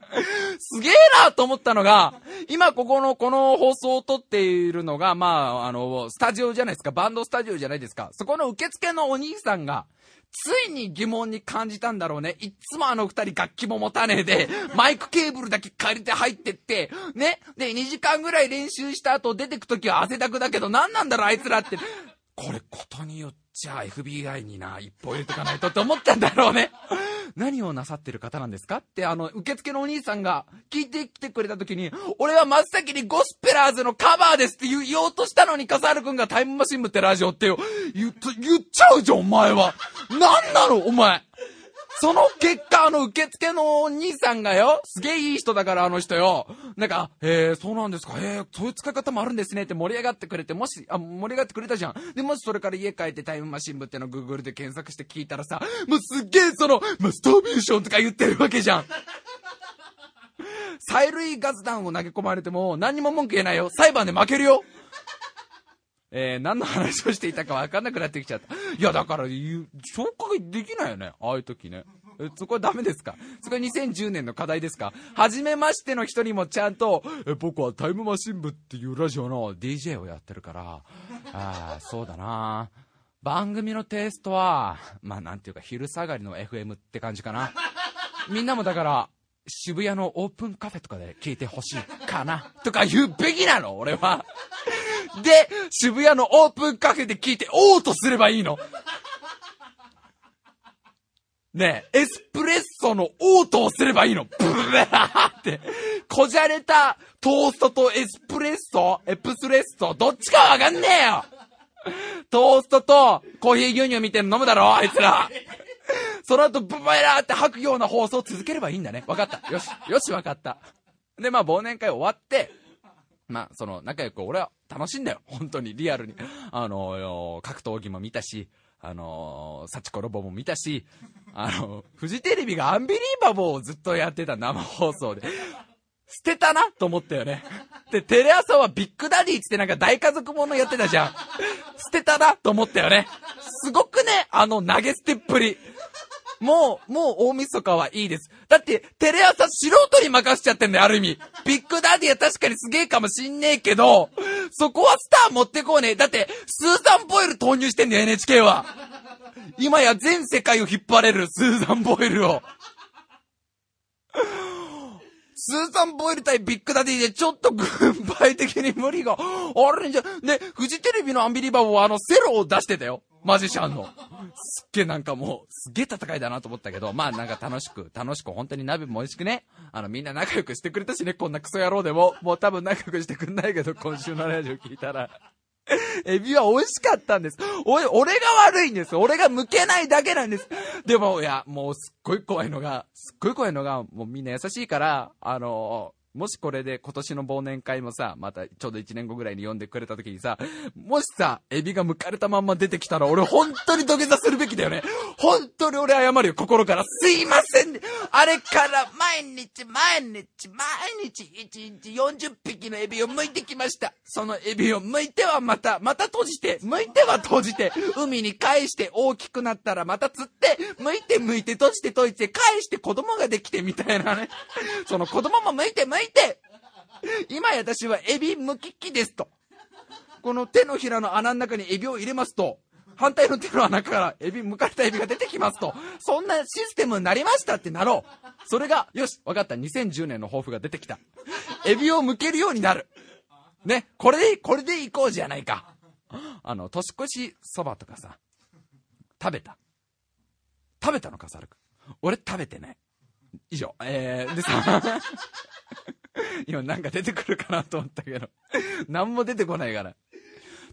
すげえなと思ったのが、今ここの、この放送を撮っているのが、まあ、あの、スタジオじゃないですか、バンドスタジオじゃないですか。そこの受付のお兄さんが、ついに疑問に感じたんだろうね。いっつもあの二人楽器も持たねえで、マイクケーブルだけ借りて入ってって、ね。で、2時間ぐらい練習した後出てくときは汗だくだけど、何なんだろうあいつらって。これ、ことによってじゃあ FBI にな、一歩入れとかないとって思ったんだろうね。何をなさってる方なんですかって、あの、受付のお兄さんが聞いてきてくれた時に、俺は真っ先にゴスペラーズのカバーですって言おうとしたのに、笠原くんがタイムマシン部ってラジオって、言言っちゃうじゃん、お前は。なんなの、お前。その結果、あの、受付のお兄さんがよ、すげえいい人だから、あの人よ。なんか、へえ、そうなんですか、へえ、そういう使い方もあるんですねって盛り上がってくれて、もし、あ、盛り上がってくれたじゃん。で、もしそれから家帰ってタイムマシン部ってのを Google で検索して聞いたらさ、もうすげえその、マスターベーションとか言ってるわけじゃん。催涙ガス弾を投げ込まれても、何にも文句言えないよ。裁判で負けるよ。えー、何の話をしていたか分かんなくなってきちゃった。いや、だから、言う紹介できないよね。ああいう時ね。そこはダメですか？そこは2010年の課題ですか？初めましての人にもちゃんと、え、僕はタイムマシン部っていうラジオの DJ をやってるから、ああ、そうだな番組のテイストは、まあなんていうか昼下がりの FM って感じかな。みんなもだから、渋谷のオープンカフェとかで聞いてほしいかな。とか言うべきなの俺は。で、渋谷のオープンカフェで聞いて、おーとすればいいの。ねえ、エスプレッソのオートをすればいいの。ブーって。こじゃれたトーストとエスプレッソエプスレッソどっちかわかんねえよトーストとコーヒー牛乳みたいなの飲むだろあいつら。その後、ブバラーって吐くような放送を続ければいいんだね。わかった。よし、よし、わかった。で、まあ、忘年会終わって、まあ、その、仲良く俺は楽しいんだよ。本当に、リアルに。あの、格闘技も見たし、あの、サチコロボも見たし、あの、フジテレビがアンビリーバボーをずっとやってた生放送で。捨てたなと思ったよね。で、テレ朝はビッグダディってなんか大家族ものやってたじゃん。捨てたなと思ったよね。すごくね、あの投げ捨てっぷり。もう、もう大晦日はいいです。だって、テレ朝素人に任せちゃってんだよ、ある意味。ビッグダディは確かにすげえかもしんねえけど、そこはスター持ってこうね。だって、スーザン・ボイル投入してんだよ、NHK は。今や全世界を引っ張れるスーザン・ボイルを。スーザン・ボイル対ビッグダディでちょっと軍配的に無理があるんじゃ、で、フジテレビのアンビリバボーはあのセロを出してたよ。マジシャンの。すっげえなんかもう、すっげえ戦いだなと思ったけど、まあなんか楽しく、楽しく、本当に鍋も美味しくね、あのみんな仲良くしてくれたしね、こんなクソ野郎でも、もう多分仲良くしてくんないけど、今週のラジオ聞いたら。エビは美味しかったんです。おい、俺が悪いんです。俺が向けないだけなんです。でも、いや、もうすっごい怖いのが、すっごい怖いのが、もうみんな優しいから、あのもしこれで今年の忘年会もさ、またちょうど1年後ぐらいに呼んでくれた時にさ、もしさ、エビが剥かれたまんま出てきたら俺本当に土下座するべきだよね。本当に俺謝るよ、心から。すいません、あれから毎日毎日毎日1日40匹のエビを剥いてきました。そのエビを剥いてはまた、また閉じて、剥いては閉じて、海に返して大きくなったらまた釣って、剥いて剥いて閉じて閉じて返して子供ができてみたいなね。その子供も剥いて剥いていて、今私はエビむき器ですと。この手のひらの穴の中にエビを入れますと、反対の手の穴からエビ、剥かれたエビが出てきますと、そんなシステムになりましたってなろう。それが、よし、わかった。2010年の抱負が出てきた。エビを剥けるようになる。ね、これで、これでいこうじゃないか。あの、年越しそばとかさ、食べた。食べたのか、サルク。俺食べてない。以上。えー、でさ、今なんか出てくるかなと思ったけど、何も出てこないから。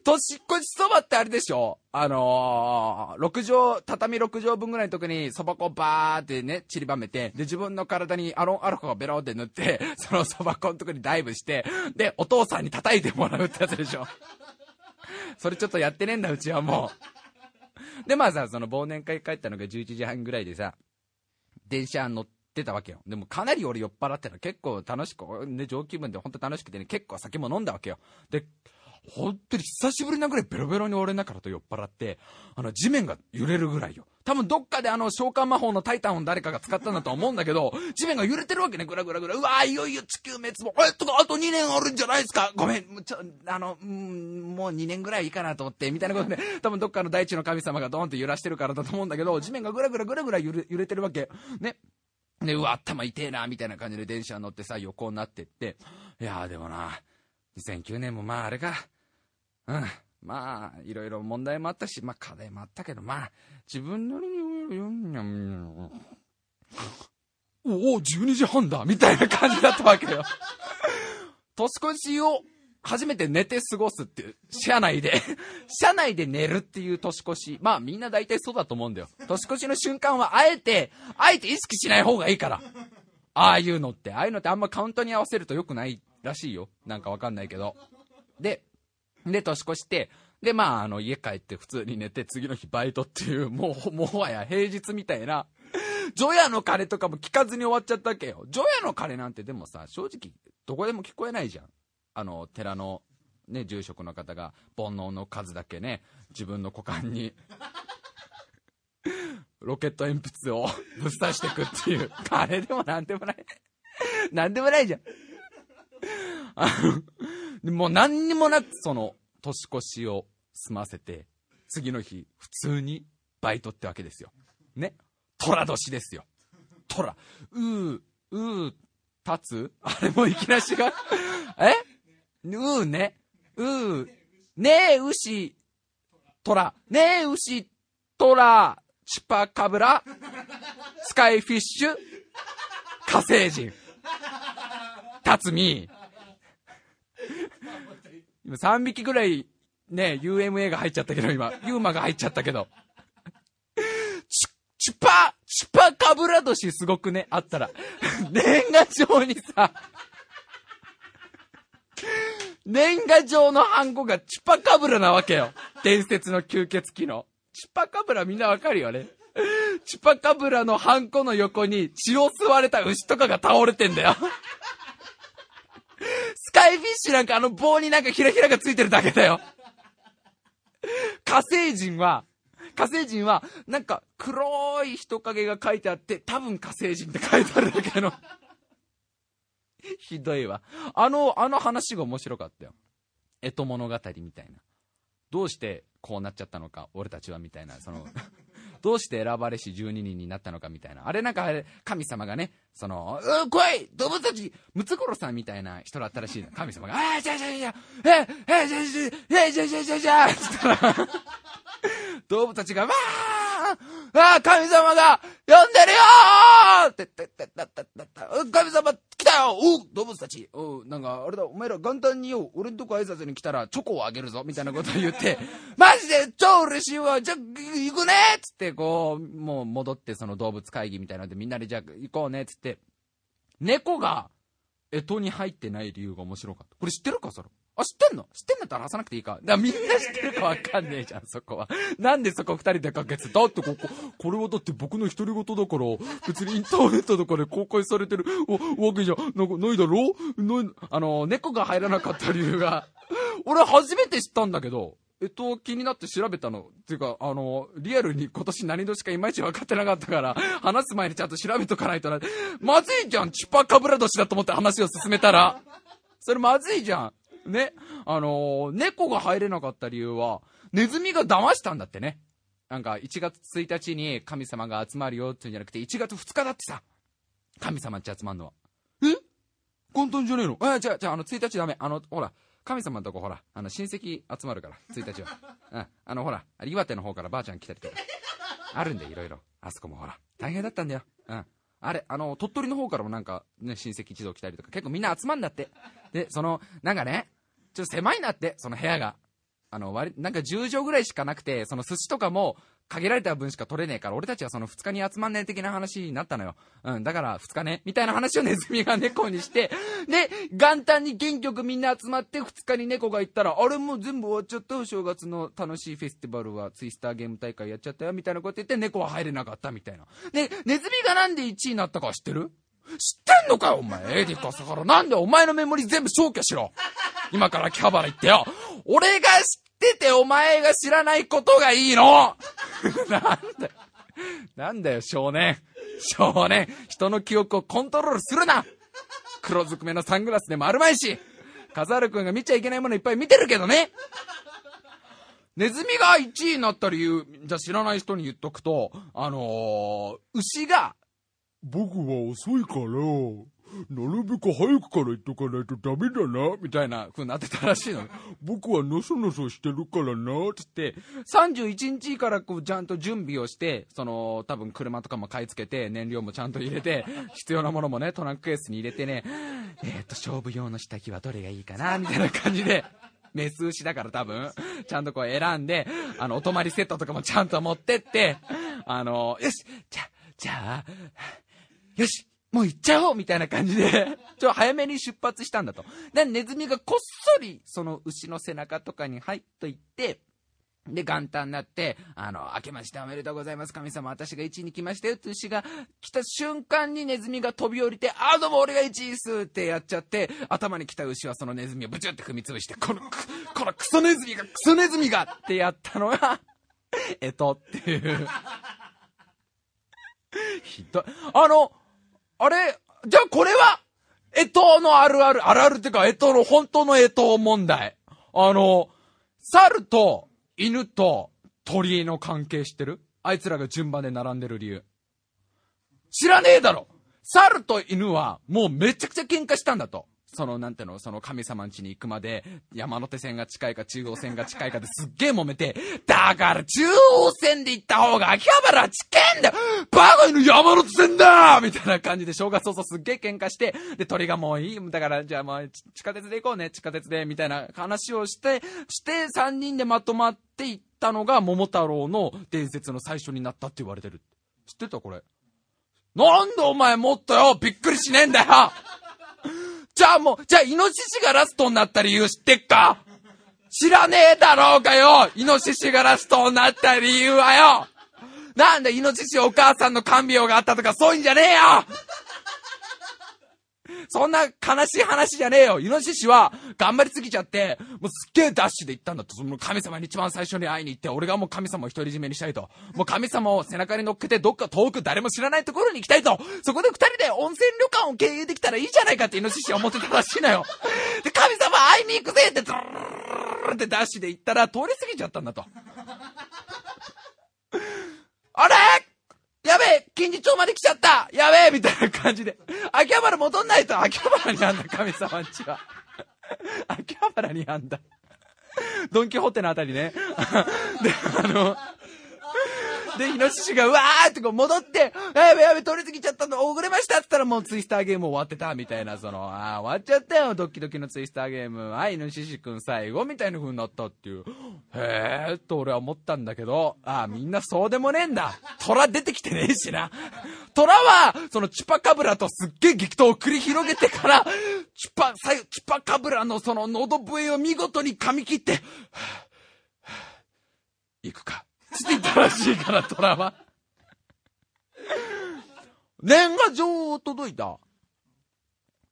年越しそばってあれでしょ？あのー、6畳、畳6畳分ぐらいのとこにそば粉バーってね、散りばめて、で、自分の体にアロンアルコがベロって塗って、そのそば粉のとこにダイブして、で、お父さんに叩いてもらうってやつでしょそれちょっとやってねえんだ、うちはもう。で、まあさ、その忘年会帰ったのが11時半ぐらいでさ、電車乗って、ってたわけよ。でもかなり俺酔っ払っての結構楽しく、ね、上気分で本当楽しくてね、結構酒も飲んだわけよ。で、本当に久しぶりなぐらいベロベロに俺の中だと酔っ払って、あの、地面が揺れるぐらいよ。多分どっかであの、召喚魔法のタイタンを誰かが使ったんだと思うんだけど、地面が揺れてるわけね、ぐらぐらぐら。うわいよいよ地球滅亡。えっと、あと2年あるんじゃないですか？ごめん、ちょ、あの、もう2年ぐらいいいかなと思って、みたいなことで、多分どっかの大地の神様がドーンと揺らしてるからだと思うんだけど、地面がぐらぐらぐらぐら揺れ揺れてるわけ。ね。で、うわ、頭痛えな、みたいな感じで電車乗ってさ、横になってって、いやでもな、2009年もまああれか、うん、まあ、いろいろ問題もあったし、まあ課題もあったけど、まあ、自分の、おお、12時半だみたいな感じだったわけよ。年越しを初めて寝て過ごすっていう、車内で 車内で寝るっていう年越し。まあみんな大体そうだと思うんだよ。年越しの瞬間はあえて、あえて意識しない方がいいから。ああいうのって。ああいうのってあんまカウントに合わせると良くないらしいよ。なんかわかんないけど。で、で、年越して、で、まあ、あの、家帰って普通に寝て、次の日バイトっていう、もう、もはや平日みたいな、除夜の鐘とかも聞かずに終わっちゃったわけよ。除夜の鐘なんてでもさ、正直、どこでも聞こえないじゃん。あの、寺の、ね、住職の方が、煩悩の数だけね、自分の股間にロケット鉛筆を ぶっ刺していくっていう、あれでもなんでもないなんでもないじゃん。あ、もう何にもなく、その、年越しを済ませて、次の日、普通にバイトってわけですよ。ね。虎年ですよ。虎。うー、うー、立つ？あれもいきなしが？え？うーね。うー。ねえ、牛、トラ。ねえ、牛、トラ、チュパカブラ、スカイフィッシュ、火星人。タツミ。今3匹ぐらいね、UMA が入っちゃったけど、今。ユーマが入っちゃったけど。チ、チュパ、チュパカブラ年すごくね、あったら。年賀状にさ、年賀状のハンコがチュパカブラなわけよ。伝説の吸血鬼の。チュパカブラみんなわかるよね。チュパカブラのハンコの横に血を吸われた牛とかが倒れてんだよ。スカイフィッシュなんかあの棒になんかヒラヒラがついてるだけだよ。火星人は、火星人は、なんか黒い人影が書いてあって、多分火星人って書いてあるだけの。ひどいわ。あの、あの話が面白かったよ。えと物語みたいな。どうしてこうなっちゃったのか、俺たちはみたいな、その、どうして選ばれし12人になったのかみたいな。あれなんかあれ、神様がね、その、うん、来い動物たちムツゴロウさんみたいな人だったらしいの。神様が、ああ、じゃあじゃあじゃあ、え、え、じゃあじゃあ、え、じゃあじゃあじゃあじゃあ、つったら、動物たちが、わーああ、神様が呼んでるよーってってってってって神様来たよおう動物たちおうなんか、あれだ、お前ら元旦によ、俺んとこ挨拶に来たらチョコをあげるぞみたいなことを言って、マジで超嬉しいわじゃあ、行くねっつって、こう、もう戻ってその動物会議みたいなんでみんなでじゃあ行こうねっつって、猫が、干支に入ってない理由が面白かった。これ知ってるかそれ。あ、知ってんの？知ってんだったら話さなくていいか。だみんな知ってるかわかんねえじゃん、そこは。なんでそこ二人でかけてだってここ、これはだって僕の独り言だから、別にインターネットとかで公開されてるおわけじゃ、なんかないだろ？ない、あの、猫が入らなかった理由が、俺初めて知ったんだけど、えっと、気になって調べたの。っていうか、あの、リアルに今年何年かいまいち分かってなかったから、話す前にちゃんと調べとかないとな。まずいじゃんチュパカブラ年だと思って話を進めたら。それまずいじゃん。ね。あのー猫が入れなかった理由は、ネズミが騙したんだってね。なんか、1月1日に神様が集まるよっていうんじゃなくて、1月2日だってさ。神様っち集まるのは。え？簡単じゃねえの？あ、じゃあ、じゃあ、あの、1日ダメ。あの、ほら、神様のとこほら、あの、親戚集まるから、1日は。うん。あの、ほら、岩手の方からばあちゃん来たりとか。あるんで、いろいろ。あそこもほら、大変だったんだよ。うん。あれ、あの、鳥取の方からもなんか、ね、親戚一同来たりとか、結構みんな集まんだって。で、その、なんかね、ちょっと狭いなって、その部屋が。あの、割、なんか10畳ぐらいしかなくて、その寿司とかも、限られた分しか取れねえから、俺たちはその2日に集まんねえ的な話になったのよ。うん、だから2日ね、みたいな話をネズミが猫にして、で、元旦に元局みんな集まって2日に猫が行ったら、あれもう全部終わっちゃったお正月の楽しいフェスティバルはツイスターゲーム大会やっちゃったよ、みたいなこと言って猫は入れなかったみたいな。で、ネズミがなんで1位になったか知ってる？知ってんのかよ、お前。エディカサから。なんでお前のメモリ全部消去しろ。今から秋葉原行ってよ。俺が知っててお前が知らないことがいいの なんだよ。なんだよ、少年。少年。人の記憶をコントロールするな黒ずくめのサングラスでもあるまいし。カザール君が見ちゃいけないものいっぱい見てるけどね。ネズミが1位になった理由、じゃあ知らない人に言っとくと、あのー、牛が僕は遅いから、なるべく早くから言っとかないとダメだな。みたいな風になってたらしいの。僕はのそのそしてるからな。つって、31日からこうちゃんと準備をして、その、多分車とかも買い付けて、燃料もちゃんと入れて、必要なものもね、トランクケースに入れてね、えっ、と、勝負用の下着はどれがいいかな、みたいな感じで、メス牛だから多分、ちゃんとこう選んで、あの、お泊まりセットとかもちゃんと持ってって、あの、よしじゃあ、じゃあ、よしもう行っちゃおうみたいな感じで、ちょ、早めに出発したんだと。で、ネズミがこっそり、その牛の背中とかに入っといって、で、元旦になって、あの、明けましておめでとうございます、神様、私が1位に来ましたよって牛が来た瞬間にネズミが飛び降りて、あ、どうも俺が1位っすってやっちゃって、頭に来た牛はそのネズミをブチュって踏み潰して、この、このクソネズミが、クソネズミがってやったのが、えとっていう。ひどい。あの、あれ、じゃあこれは、えとのあるある、あるあるっていうか、えとの本当のえと問題。あの、猿と犬と鳥の関係してる？あいつらが順番で並んでる理由。知らねえだろ猿と犬はもうめちゃくちゃ喧嘩したんだと。その、なんていうの、その神様ん家に行くまで、山手線が近いか中央線が近いかですっげえ揉めて、だから中央線で行った方が秋葉原は近えんだバカ犬山手線だみたいな感じで正月早々すっげえ喧嘩して、で、鳥がもういいだから、じゃあもう地下鉄で行こうね、地下鉄で、みたいな話をして、して3人でまとまって行ったのが桃太郎の伝説の最初になったって言われてる。知ってた？これ。なんでお前もっとよ！びっくりしねえんだよ！じゃあもう、じゃあイノシシがラストになった理由知ってっか？知らねえだろうがよ！イノシシがラストになった理由はよ！なんでイノシシお母さんの看病があったとかそういうんじゃねえよ！そんな悲しい話じゃねえよイノシシは頑張りすぎちゃって、もうすっげえダッシュで行ったんだと。その神様に一番最初に会いに行って、俺がもう神様を独り占めにしたいと。もう神様を背中に乗っけてどっか遠く誰も知らないところに行きたいと。そこで二人で温泉旅館を経営できたらいいじゃないかってイノシシは思ってたらしいのよ。で、神様会いに行くぜって、ズルルルってダッシュで行ったら通り過ぎちゃったんだと。あれやべえ近日町まで来ちゃったやべえみたいな感じで。秋葉原戻んないと秋葉原にあんだ、神様んちは。秋葉原にあんだ。ドンキホーテのあたりね。で、あの、で、イノシシがうわーってこう戻って、やべやべ、通り過ぎちゃったの、遅れましたって言ったらもうツイスターゲーム終わってた、みたいな、その、ああ、終わっちゃったよ、ドッキドキのツイスターゲーム。はい、イノシシくん最後、みたいな風になったっていう。へえーと俺は思ったんだけど、ああ、みんなそうでもねえんだ。虎出てきてねえしな。虎は、そのチュパカブラとすっげえ激闘を繰り広げてから、チュパ、最後、チュパカブラのその喉笛を見事に噛み切って、行くか。つってたらしいから、虎は。年賀状届いた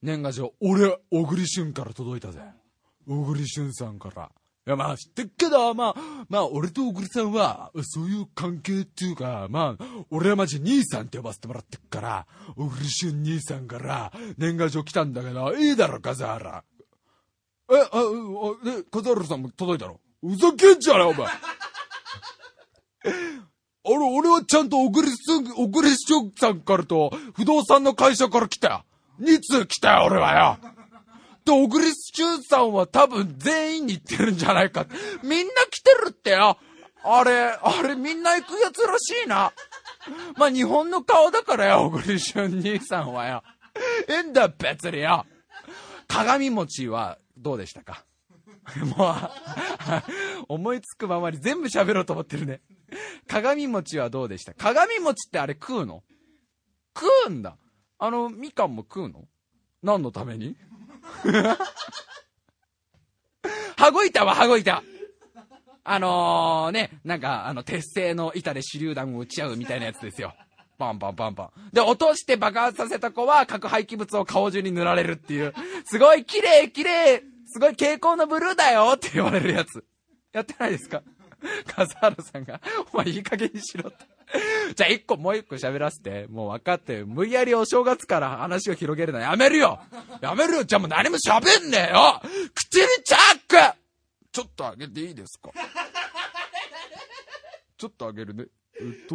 年賀状、俺、小栗旬から届いたぜ。小栗旬さんから。いや、まあ、知ってっけど、まあ、まあ、俺と小栗さんは、そういう関係っていうか、まあ、俺はマジ兄さんって呼ばせてもらってっから、小栗旬兄さんから、年賀状来たんだけど、いいだろ、笠原。え、あ、あ、で、笠原さんも届いたの？ふざけんじゃねえ、お前。あれ、俺はちゃんと小栗すん、小栗旬さんからと、不動産の会社から来たよ。2通来たよ、俺はよ。で、小栗旬さんは多分全員に言ってるんじゃないか。みんな来てるってよ。あれ、あれみんな行くやつらしいな。まあ、日本の顔だからよ、小栗旬兄さんはよ。えんだ、別によ。鏡餅はどうでしたか？もう、思いつくままに全部喋ろうと思ってるね。鏡餅はどうでした？鏡餅ってあれ食うの？食うんだ。あの、みかんも食うの？何のために？羽子板は羽子板。あのー、ね、なんか、あの、鉄製の板で手榴弾を撃ち合うみたいなやつですよ。パンパンパンパン。で、落として爆発させた子は核廃棄物を顔中に塗られるっていう。すごい綺麗綺麗すごい蛍光のブルーだよって言われるやつ。やってないですか？笠原さんが、お前いい加減にしろって。じゃあ一個もう一個喋らせて。もう分かって。無理やりお正月から話を広げるのやめるよやめるよじゃあもう何も喋んねえよ口にチャックちょっとあげていいですか？ちょっとあげるね。えっと、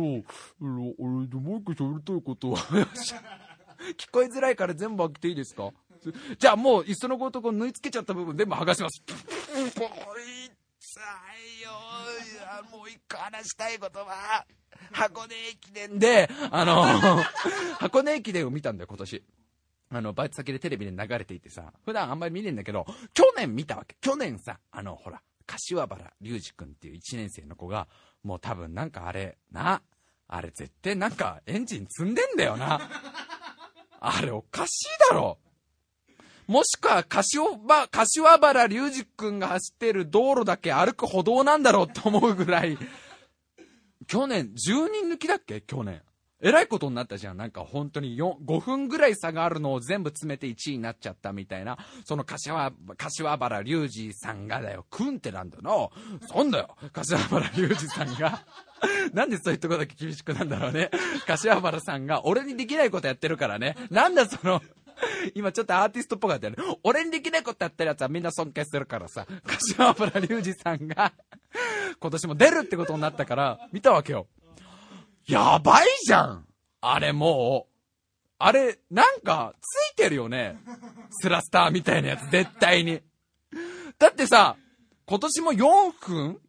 俺、もう一個喋りたいことは 聞こえづらいから全部開けていいですか？じゃあもう、いっそのごとこ縫い付けちゃった部分全部剥がします。もういついよ。もう一個話したいことは、箱根駅伝で、あの、箱根駅伝を見たんだよ、今年。あの、バイト先でテレビで流れていてさ、普段あんまり見ねえんだけど、去年見たわけ。去年さ、あの、ほら、柏原隆二君っていう1年生の子が、もう多分なんかあれ、な、あれ絶対なんかエンジン積んでんだよな。あれおかしいだろ。もしくは、柏原、柏原隆二君が走ってる道路だけ歩く歩道なんだろうと思うぐらい、去年、10人抜きだっけ？去年。えらいことになったじゃん。なんか本当に4、5分ぐらい差があるのを全部詰めて1位になっちゃったみたいな。その柏、柏原隆二さんがだよ。くんってなんだよな。そんだよ。柏原隆二さんが。なんでそういうとこだけ厳しくなんだろうね。柏原さんが、俺にできないことやってるからね。なんだその、今ちょっとアーティストっぽかったよね。俺にできないことやってるやつはみんな尊敬するからさ、柏原隆二さんが今年も出るってことになったから、見たわけよ。やばいじゃんあれもう、あれ、なんか、ついてるよね。スラスターみたいなやつ、絶対に。だってさ、今年も4分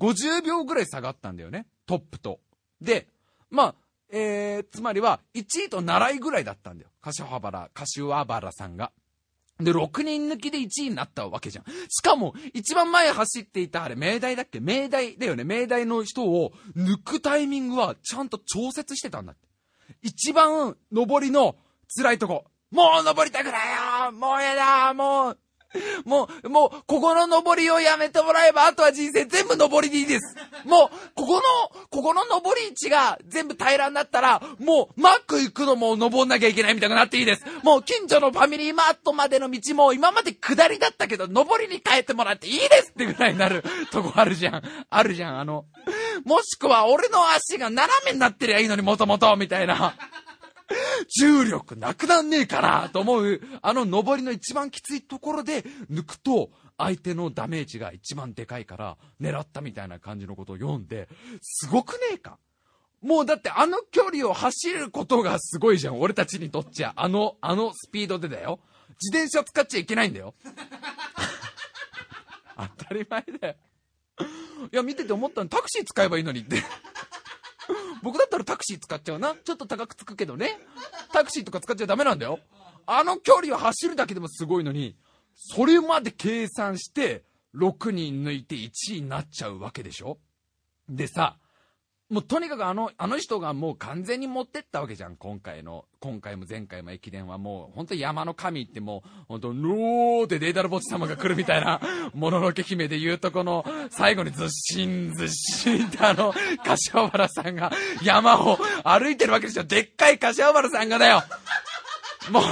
50秒ぐらい下がったんだよね。トップと。で、まあ、えー、つまりは、1位と習いぐらいだったんだよ。柏原、柏原さんが。で、6人抜きで1位になったわけじゃん。しかも、一番前走っていた、あれ、明大だっけ？明大だよね。明大の人を抜くタイミングは、ちゃんと調節してたんだって。一番、上りの辛いとこ。もう登りたくないよもうやだもう もう、もう、ここの登りをやめてもらえば、あとは人生全部登りでいいです。もう、ここの、ここの登り位置が全部平らになったら、もう、マック行くのも登んなきゃいけないみたいになっていいです。もう、近所のファミリーマートまでの道も、今まで下りだったけど、登りに変えてもらっていいですってぐらいになる とこあるじゃん。あるじゃん、あの。もしくは、俺の足が斜めになってりゃいいのに、もともと、みたいな。重力なくなんねえかなと思う、あの登りの一番きついところで抜くと、相手のダメージが一番でかいから、狙ったみたいな感じのことを読んで、すごくねえかもうだってあの距離を走ることがすごいじゃん。俺たちにとっちゃ。あの、あのスピードでだよ。自転車使っちゃいけないんだよ。当たり前だよ。いや、見てて思ったのタクシー使えばいいのにって。僕だったらタクシー使っちゃうな。ちょっと高くつくけどね。タクシーとか使っちゃダメなんだよ。あの距離を走るだけでもすごいのに、それまで計算して、6人抜いて1位になっちゃうわけでしょでさ、もうとにかくあの、あの人がもう完全に持ってったわけじゃん、今回の、今回も前回も駅伝はもう、ほんと山の神ってもう、本当ぬーってデータルボッチ様が来るみたいな、もののけ姫で言うとこの、最後にずっしんずっしんってあの、柏原さんが山を歩いてるわけですよ。でっかい柏原さんがだよもう、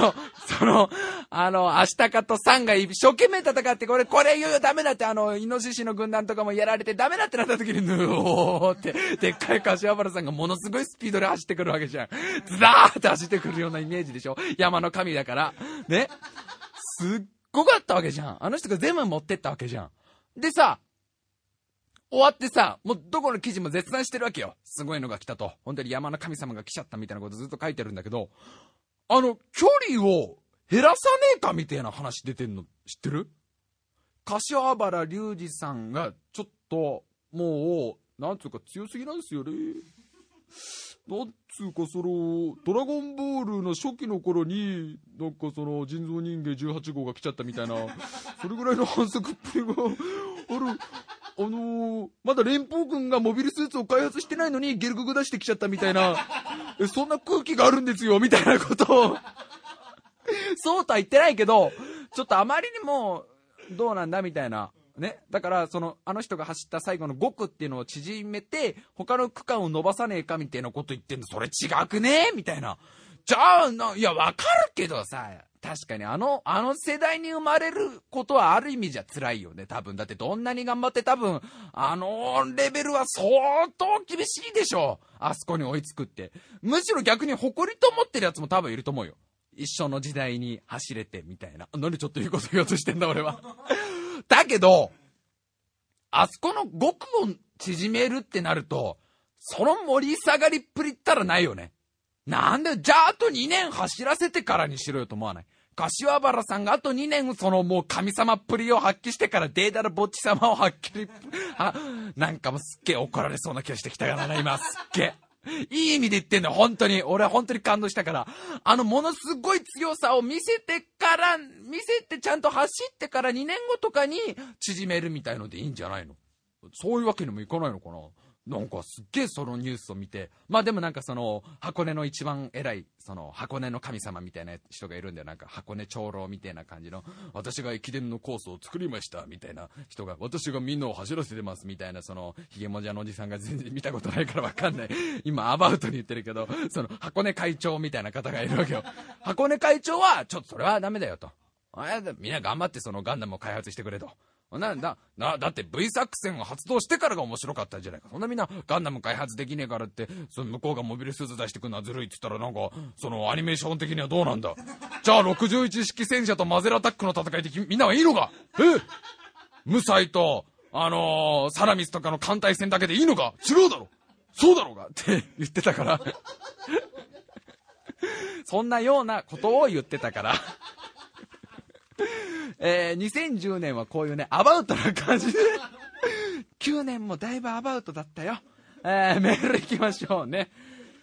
その、あの、アシタカとサンが一生懸命戦って、これ、これ言うよダメだって、あの、イノシシの軍団とかもやられてダメだってなった時に、ぬおーって、でっかい柏原さんがものすごいスピードで走ってくるわけじゃん。ズダーって走ってくるようなイメージでしょ？山の神だから。ね？すっごかったわけじゃん。あの人が全部持ってったわけじゃん。でさ、終わってさ、もうどこの記事も絶賛してるわけよ。すごいのが来たと。本当に山の神様が来ちゃったみたいなことずっと書いてるんだけど、あの、距離を減らさねえかみたいな話出てんの知ってる？柏原隆二さんがちょっともうなんつうか強すぎなんですよね。なんつうかそのドラゴンボールの初期の頃になんかその人造人間18号が来ちゃったみたいなそれぐらいの反則っぷりがある。あのー、まだ連邦軍がモビルスーツを開発してないのにゲルググ出してきちゃったみたいな、そんな空気があるんですよ、みたいなことをそうとは言ってないけど、ちょっとあまりにも、どうなんだみたいな。ね。だから、その、あの人が走った最後の5区っていうのを縮めて、他の区間を伸ばさねえかみたいなこと言ってんの、それ違くねみたいな。じゃあ、な、いや、わかるけどさ、確かにあの、あの世代に生まれることはある意味じゃ辛いよね、多分。だってどんなに頑張って多分、あのレベルは相当厳しいでしょ。あそこに追いつくって。むしろ逆に誇りと思ってるやつも多分いると思うよ。一緒の時代に走れてみたいな。何ちょっといいこと言おうとしてんだ俺は。だけど、あそこの5区を縮めるってなると、その盛り下がりっぷりったらないよね。なんで、じゃああと2年走らせてからにしろよと思わない？柏原さんがあと2年そのもう神様っぷりを発揮してからデータのぼっち様をはっきり、あ、なんかもうすっげえ怒られそうな気がしてきたからな、今。すっげえ。いい意味で言ってんの、本当に。俺は本当に感動したから。あの、ものすごい強さを見せてから、見せてちゃんと走ってから2年後とかに縮めるみたいのでいいんじゃないの？そういうわけにもいかないのかななんかすっげえそのニュースを見て、まあでもなんかその、箱根の一番偉い、その、箱根の神様みたいな人がいるんだよ。なんか箱根長老みたいな感じの、私が駅伝のコースを作りました、みたいな人が、私がみんなを走らせてます、みたいな、その、ヒゲモジャのおじさんが全然見たことないからわかんない。今、アバウトに言ってるけど、その、箱根会長みたいな方がいるわけよ。箱根会長は、ちょっとそれはダメだよと。みんな頑張ってそのガンダムを開発してくれと。な、だ、な、だって V 作戦を発動してからが面白かったんじゃないか。そんなみんなガンダム開発できねえからって、その向こうがモビルスーツ出してくるのはずるいって言ったらなんか、そのアニメーション的にはどうなんだ。じゃあ61式戦車とマゼラタックの戦いでみんなはいいのか？え？無才と、あのー、サラミスとかの艦隊戦だけでいいのか？違うだろ。そうだろうがって言ってたから。そんなようなことを言ってたから。えー、2010年はこういうね、アバウトな感じで9年もだいぶアバウトだったよ。えー、メール行きましょうね。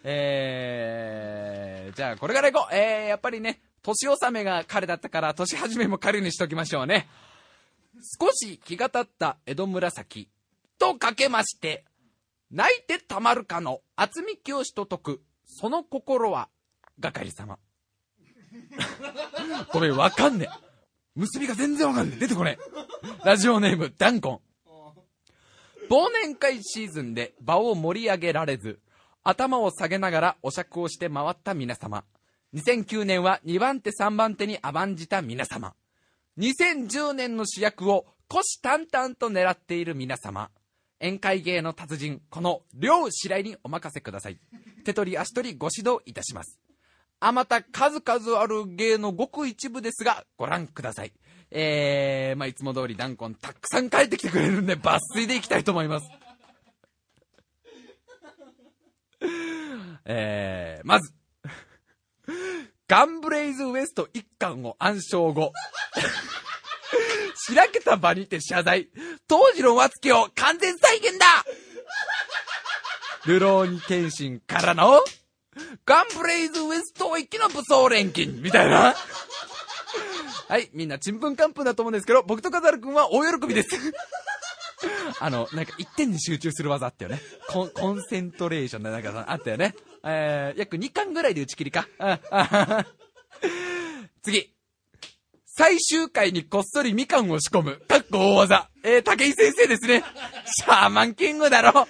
えー、じゃあこれから行こう。えー、やっぱりね、年納めが彼だったから、年始めも彼にしときましょうね。少し日が経った江戸紫とかけまして、泣いてたまるかの厚み教師と解く、その心は、係様。ごめん、わかんねえ。結びが全然わかんない。出てこねえ。ラジオネーム、ダンコン。忘年会シーズンで場を盛り上げられず、頭を下げながらお酌をして回った皆様。2009年は2番手3番手に甘んじた皆様。2010年の主役を虎視眈々と狙っている皆様。宴会芸の達人、この両白井にお任せください。手取り足取りご指導いたします。あまた数々ある芸のごく一部ですが、ご覧ください。えー、まあ、いつも通りダンコンたくさん帰ってきてくれるんで、抜粋でいきたいと思います。えー、まず、ガンブレイズウエスト一巻を暗唱後、しらけた場にて謝罪。当時の和月を完全再現だルローニケンシンからの、ガンブレイズウエスト行きの武装錬金みたいな。はい、みんなちんぷんかんぷんだと思うんですけど、僕とカザル君は大喜びです。あの、なんか一点に集中する技あったよね。コン、コンセントレーションでなんかあったよね。えー、約2巻ぐらいで打ち切りか。次。最終回にこっそりみかんを仕込む。かっこ大技。えー、竹井先生ですね。シャーマンキングだろ。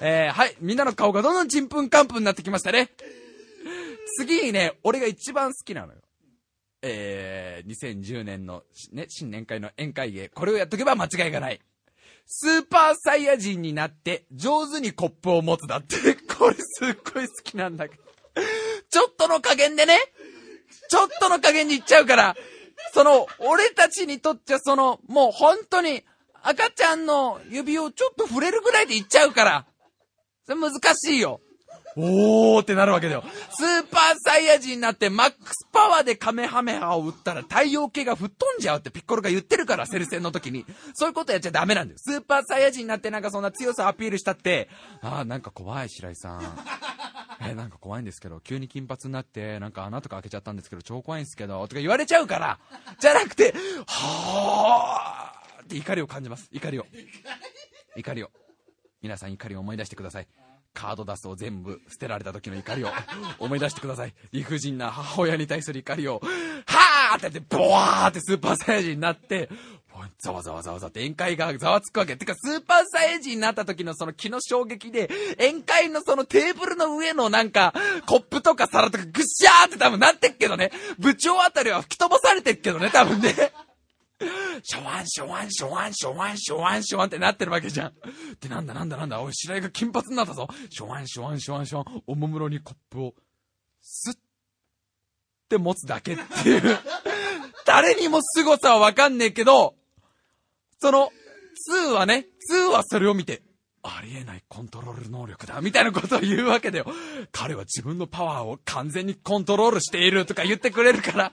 えー、はい。みんなの顔がどんどんちんぷんかんぷんになってきましたね。次にね、俺が一番好きなのよ。えー、2010年の、ね、新年会の宴会芸。これをやっとけば間違いがない。スーパーサイヤ人になって上手にコップを持つだって。これすっごい好きなんだけど。ちょっとの加減でね、ちょっとの加減にいっちゃうから、その、俺たちにとっちゃその、もう本当に赤ちゃんの指をちょっと触れるぐらいでいっちゃうから、それ難しいよ。おーってなるわけだよ。スーパーサイヤ人になってマックスパワーでカメハメハを撃ったら太陽系が吹っ飛んじゃうってピッコロが言ってるから、セル戦の時に。そういうことやっちゃダメなんだよ。スーパーサイヤ人になってなんかそんな強さアピールしたって、ああ、なんか怖い、白井さん。えなんか怖いんですけど、急に金髪になって、なんか穴とか開けちゃったんですけど、超怖いんですけど、とか言われちゃうから、じゃなくて、はーって怒りを感じます。怒りを。怒りを。皆さん怒りを思い出してください。カードダスを全部捨てられた時の怒りを 思い出してください。理不尽な母親に対する怒りを、はーってやって、ボワーってスーパーサイヤ人になって、ざわざわざわざって宴会がざわつくわけ。てか、スーパーサイヤ人になった時のその気の衝撃で、宴会のそのテーブルの上のなんか、コップとか皿とかぐっしゃーって多分なってっけどね。部長あたりは吹き飛ばされてっけどね、多分ね。ショワン、ショワン、ショワン、ショワン、ショワン、ショワンってなってるわけじゃん。で、なんだなんだなんだ、おい、白井が金髪になったぞ。ショワン、ショワン、ショワン、ショワン、おもむろにコップを、スッって持つだけっていう。誰にも凄さはわかんねえけど、その、2はね、2はそれを見て、ありえないコントロール能力だ、みたいなことを言うわけだよ。彼は自分のパワーを完全にコントロールしているとか言ってくれるから。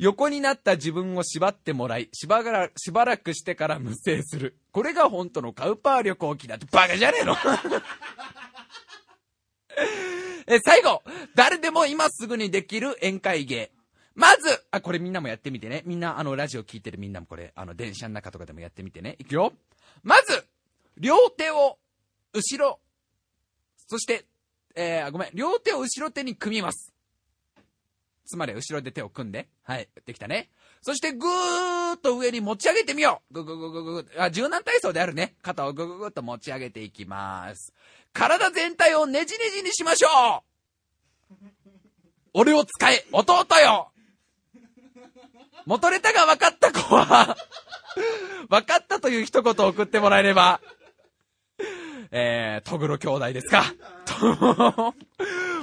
横になった自分を縛ってもらい、しばらしばらくしてから無制する。これが本当のカウパー旅行記だってバカじゃねえの？え、最後誰でも今すぐにできる宴会芸。まず、あ、これみんなもやってみてね。みんな、あの、ラジオ聞いてるみんなもこれ、あの、電車の中とかでもやってみてね。いくよ。まず、両手を、後ろ、そして、えー、ごめん、両手を後ろ手に組みます。つまり後ろで手を組んで。はい。できたね。そしてぐーっと上に持ち上げてみよう。ぐぐぐぐぐあ、柔軟体操であるね。肩をぐぐぐっと持ち上げていきます。体全体をねじねじにしましょう 俺を使え弟よ元ネタが分かった子は分かったという一言を送ってもらえれば、えー、トグロ兄弟ですか？と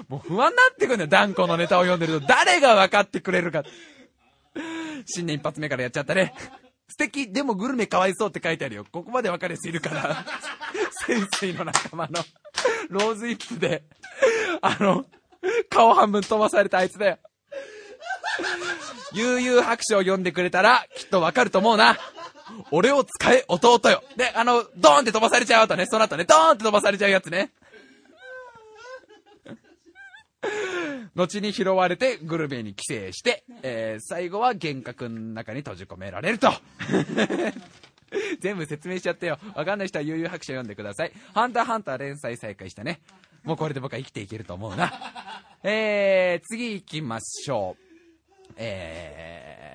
もう不安になってくんだよ、断固のネタを読んでると。誰が分かってくれるか。新年一発目からやっちゃったね。素敵、でもグルメかわいそうって書いてあるよ。ここまで分かる人いるから。先生の仲間の、ローズイップで、あの、顔半分飛ばされたあいつだよ。悠々白書を読んでくれたら、きっとわかると思うな。俺を使え、弟よ。で、あの、ドーンって飛ばされちゃうとね、その後ね、ドーンって飛ばされちゃうやつね。後に拾われてグルメに寄生して、えー、最後は幻覚の中に閉じ込められると。全部説明しちゃってよ。わかんない人は悠々白書読んでください。ハンターハンター連載再開したね。もうこれで僕は生きていけると思うな。えー、次行きましょう。え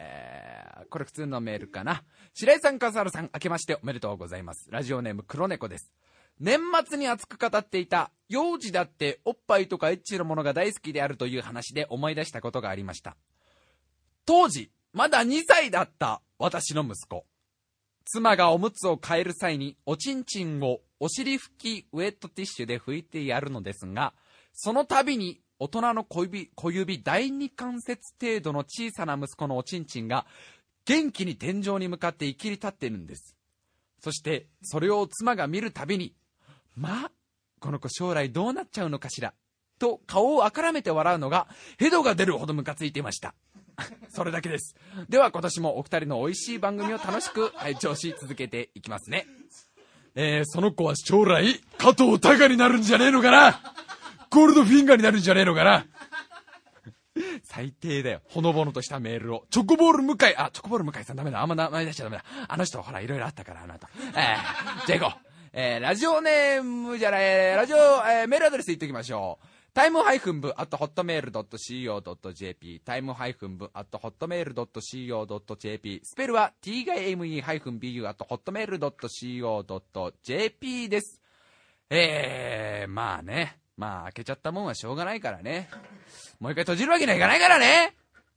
ー、これ普通のメールかな。白井さん、笠原さん、明けましておめでとうございます。ラジオネーム黒猫です。年末に熱く語っていた、幼児だっておっぱいとかエッチのものが大好きであるという話で思い出したことがありました。当時、まだ2歳だった私の息子。妻がおむつを変える際におちんちんをお尻拭きウェットティッシュで拭いてやるのですが、その度に大人の小指、小指第二関節程度の小さな息子のおちんちんが元気に天井に向かって生きり立っているんです。そして、それを妻が見るたびに、まあ、この子将来どうなっちゃうのかしら？と顔をあからめて笑うのがヘドが出るほどムカついていました。それだけです。では今年もお二人の美味しい番組を楽しく拝聴し続けていきますね。えー、その子は将来、加藤隆になるんじゃねえのかな？ゴールドフィンガーになるんじゃねえのかな？最低だよ。ほのぼのとしたメールを。チョコボール向井、あ、チョコボール向井さんダメだ。あんま名前出しちゃダメだ。あの人ほら、いろいろあったから、あの後。えー、じゃあ行こう。えー、ラジオネームじゃない、ラジオ、えー、メールアドレス言っておきましょう。タイムハイフン部、あとホットメールドット .co.jp、タイムハイフン部、あとホットメールドット .co.jp、スペルは t-me ハイフン bu、あとホットメールドット .co.jp です。えー、まあね。まあ、開けちゃったもんはしょうがないからね。もう一回閉じるわけにはいかないからね。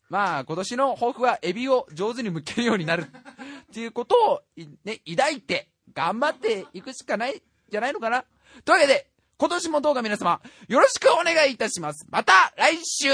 まあ、今年の抱負はエビを上手に剥けるようになるっていうことを、ね、抱いて、頑張っていくしかない、じゃないのかな。というわけで、今年もどうか皆様、よろしくお願いいたします。また来週